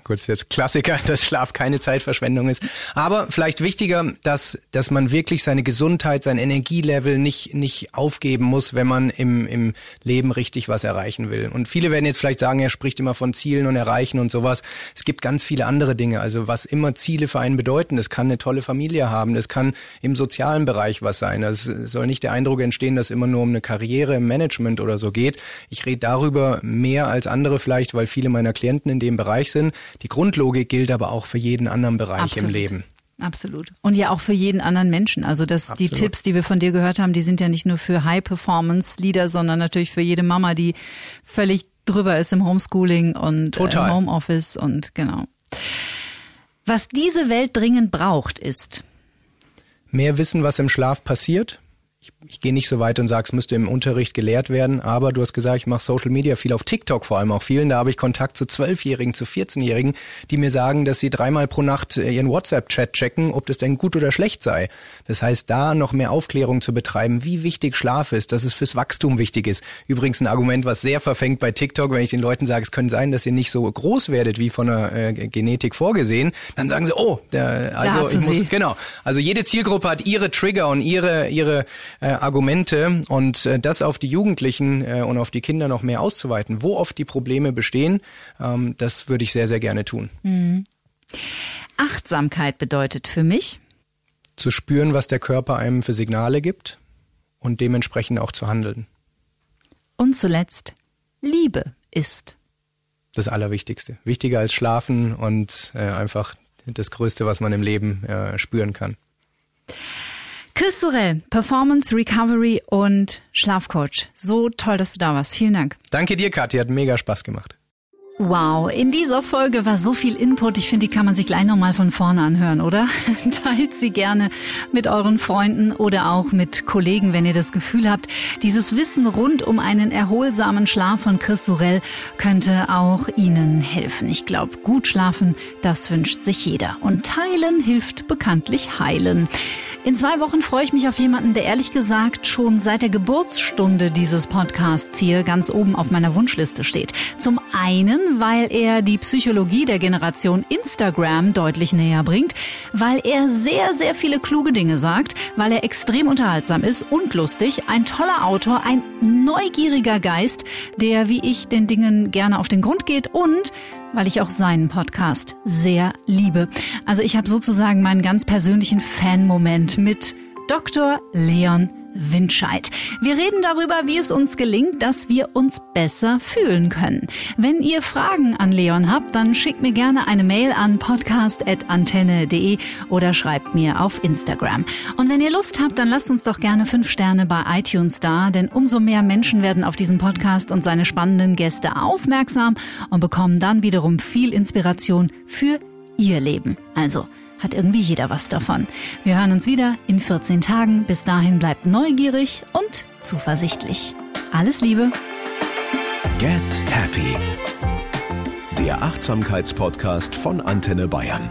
A: Ist jetzt Klassiker, [laughs] dass Schlaf keine Zeitverschwendung ist. Aber vielleicht wichtiger, dass, dass man wirklich seine Gesundheit, sein Energielevel nicht, nicht aufgeben muss, wenn man im, im Leben richtig was erreichen will. Und viele werden jetzt vielleicht sagen, er spricht immer von Zielen und Erreichen und sowas. Es gibt ganz viele andere Dinge. Also was immer Ziele für einen bedeuten. Das kann eine tolle Familie haben. Das kann im sozialen Bereich was sein. Es soll nicht der Eindruck entstehen, dass immer nur um eine Karriere im Management oder so geht. Ich rede darüber mehr als andere vielleicht, weil viele meiner Klienten in dem Bereich sind die Grundlogik gilt aber auch für jeden anderen Bereich Absolut. im Leben.
C: Absolut. Und ja auch für jeden anderen Menschen. Also das, die Tipps, die wir von dir gehört haben, die sind ja nicht nur für High-Performance-Leader, sondern natürlich für jede Mama, die völlig drüber ist im Homeschooling und äh, im Homeoffice und genau. Was diese Welt dringend braucht, ist
A: mehr Wissen, was im Schlaf passiert, ich, ich gehe nicht so weit und sage, es müsste im Unterricht gelehrt werden, aber du hast gesagt, ich mache Social Media viel auf TikTok vor allem auch vielen. Da habe ich Kontakt zu Zwölfjährigen, zu 14-Jährigen, die mir sagen, dass sie dreimal pro Nacht äh, ihren WhatsApp-Chat checken, ob das denn gut oder schlecht sei. Das heißt, da noch mehr Aufklärung zu betreiben, wie wichtig Schlaf ist, dass es fürs Wachstum wichtig ist. Übrigens ein Argument, was sehr verfängt bei TikTok, wenn ich den Leuten sage, es könnte sein, dass ihr nicht so groß werdet wie von der äh, Genetik vorgesehen, dann sagen sie, oh, der, also ich muss, genau. Also jede Zielgruppe hat ihre Trigger und ihre, ihre äh, Argumente und äh, das auf die Jugendlichen äh, und auf die Kinder noch mehr auszuweiten, wo oft die Probleme bestehen, ähm, das würde ich sehr, sehr gerne tun. Mhm.
C: Achtsamkeit bedeutet für mich,
A: zu spüren, was der Körper einem für Signale gibt und dementsprechend auch zu handeln.
C: Und zuletzt, Liebe ist.
A: Das Allerwichtigste. Wichtiger als Schlafen und äh, einfach das Größte, was man im Leben äh, spüren kann.
C: Chris Sorel, Performance, Recovery und Schlafcoach. So toll, dass du da warst. Vielen Dank.
A: Danke dir, Kathi. Hat mega Spaß gemacht.
C: Wow, in dieser Folge war so viel Input. Ich finde, die kann man sich gleich nochmal von vorne anhören, oder? [laughs] Teilt sie gerne mit euren Freunden oder auch mit Kollegen, wenn ihr das Gefühl habt, dieses Wissen rund um einen erholsamen Schlaf von Chris Sorel könnte auch Ihnen helfen. Ich glaube, gut schlafen, das wünscht sich jeder. Und teilen hilft bekanntlich heilen. In zwei Wochen freue ich mich auf jemanden, der ehrlich gesagt schon seit der Geburtsstunde dieses Podcasts hier ganz oben auf meiner Wunschliste steht. Zum einen, weil er die Psychologie der Generation Instagram deutlich näher bringt, weil er sehr, sehr viele kluge Dinge sagt, weil er extrem unterhaltsam ist und lustig, ein toller Autor, ein neugieriger Geist, der wie ich den Dingen gerne auf den Grund geht und weil ich auch seinen Podcast sehr liebe. Also ich habe sozusagen meinen ganz persönlichen Fan-Moment mit Dr. Leon Windscheid. Wir reden darüber, wie es uns gelingt, dass wir uns besser fühlen können. Wenn ihr Fragen an Leon habt, dann schickt mir gerne eine Mail an podcast.antenne.de oder schreibt mir auf Instagram. Und wenn ihr Lust habt, dann lasst uns doch gerne fünf Sterne bei iTunes da, denn umso mehr Menschen werden auf diesen Podcast und seine spannenden Gäste aufmerksam und bekommen dann wiederum viel Inspiration für ihr Leben. Also, hat irgendwie jeder was davon. Wir hören uns wieder in 14 Tagen. Bis dahin bleibt neugierig und zuversichtlich. Alles Liebe.
B: Get Happy. Der Achtsamkeitspodcast von Antenne Bayern.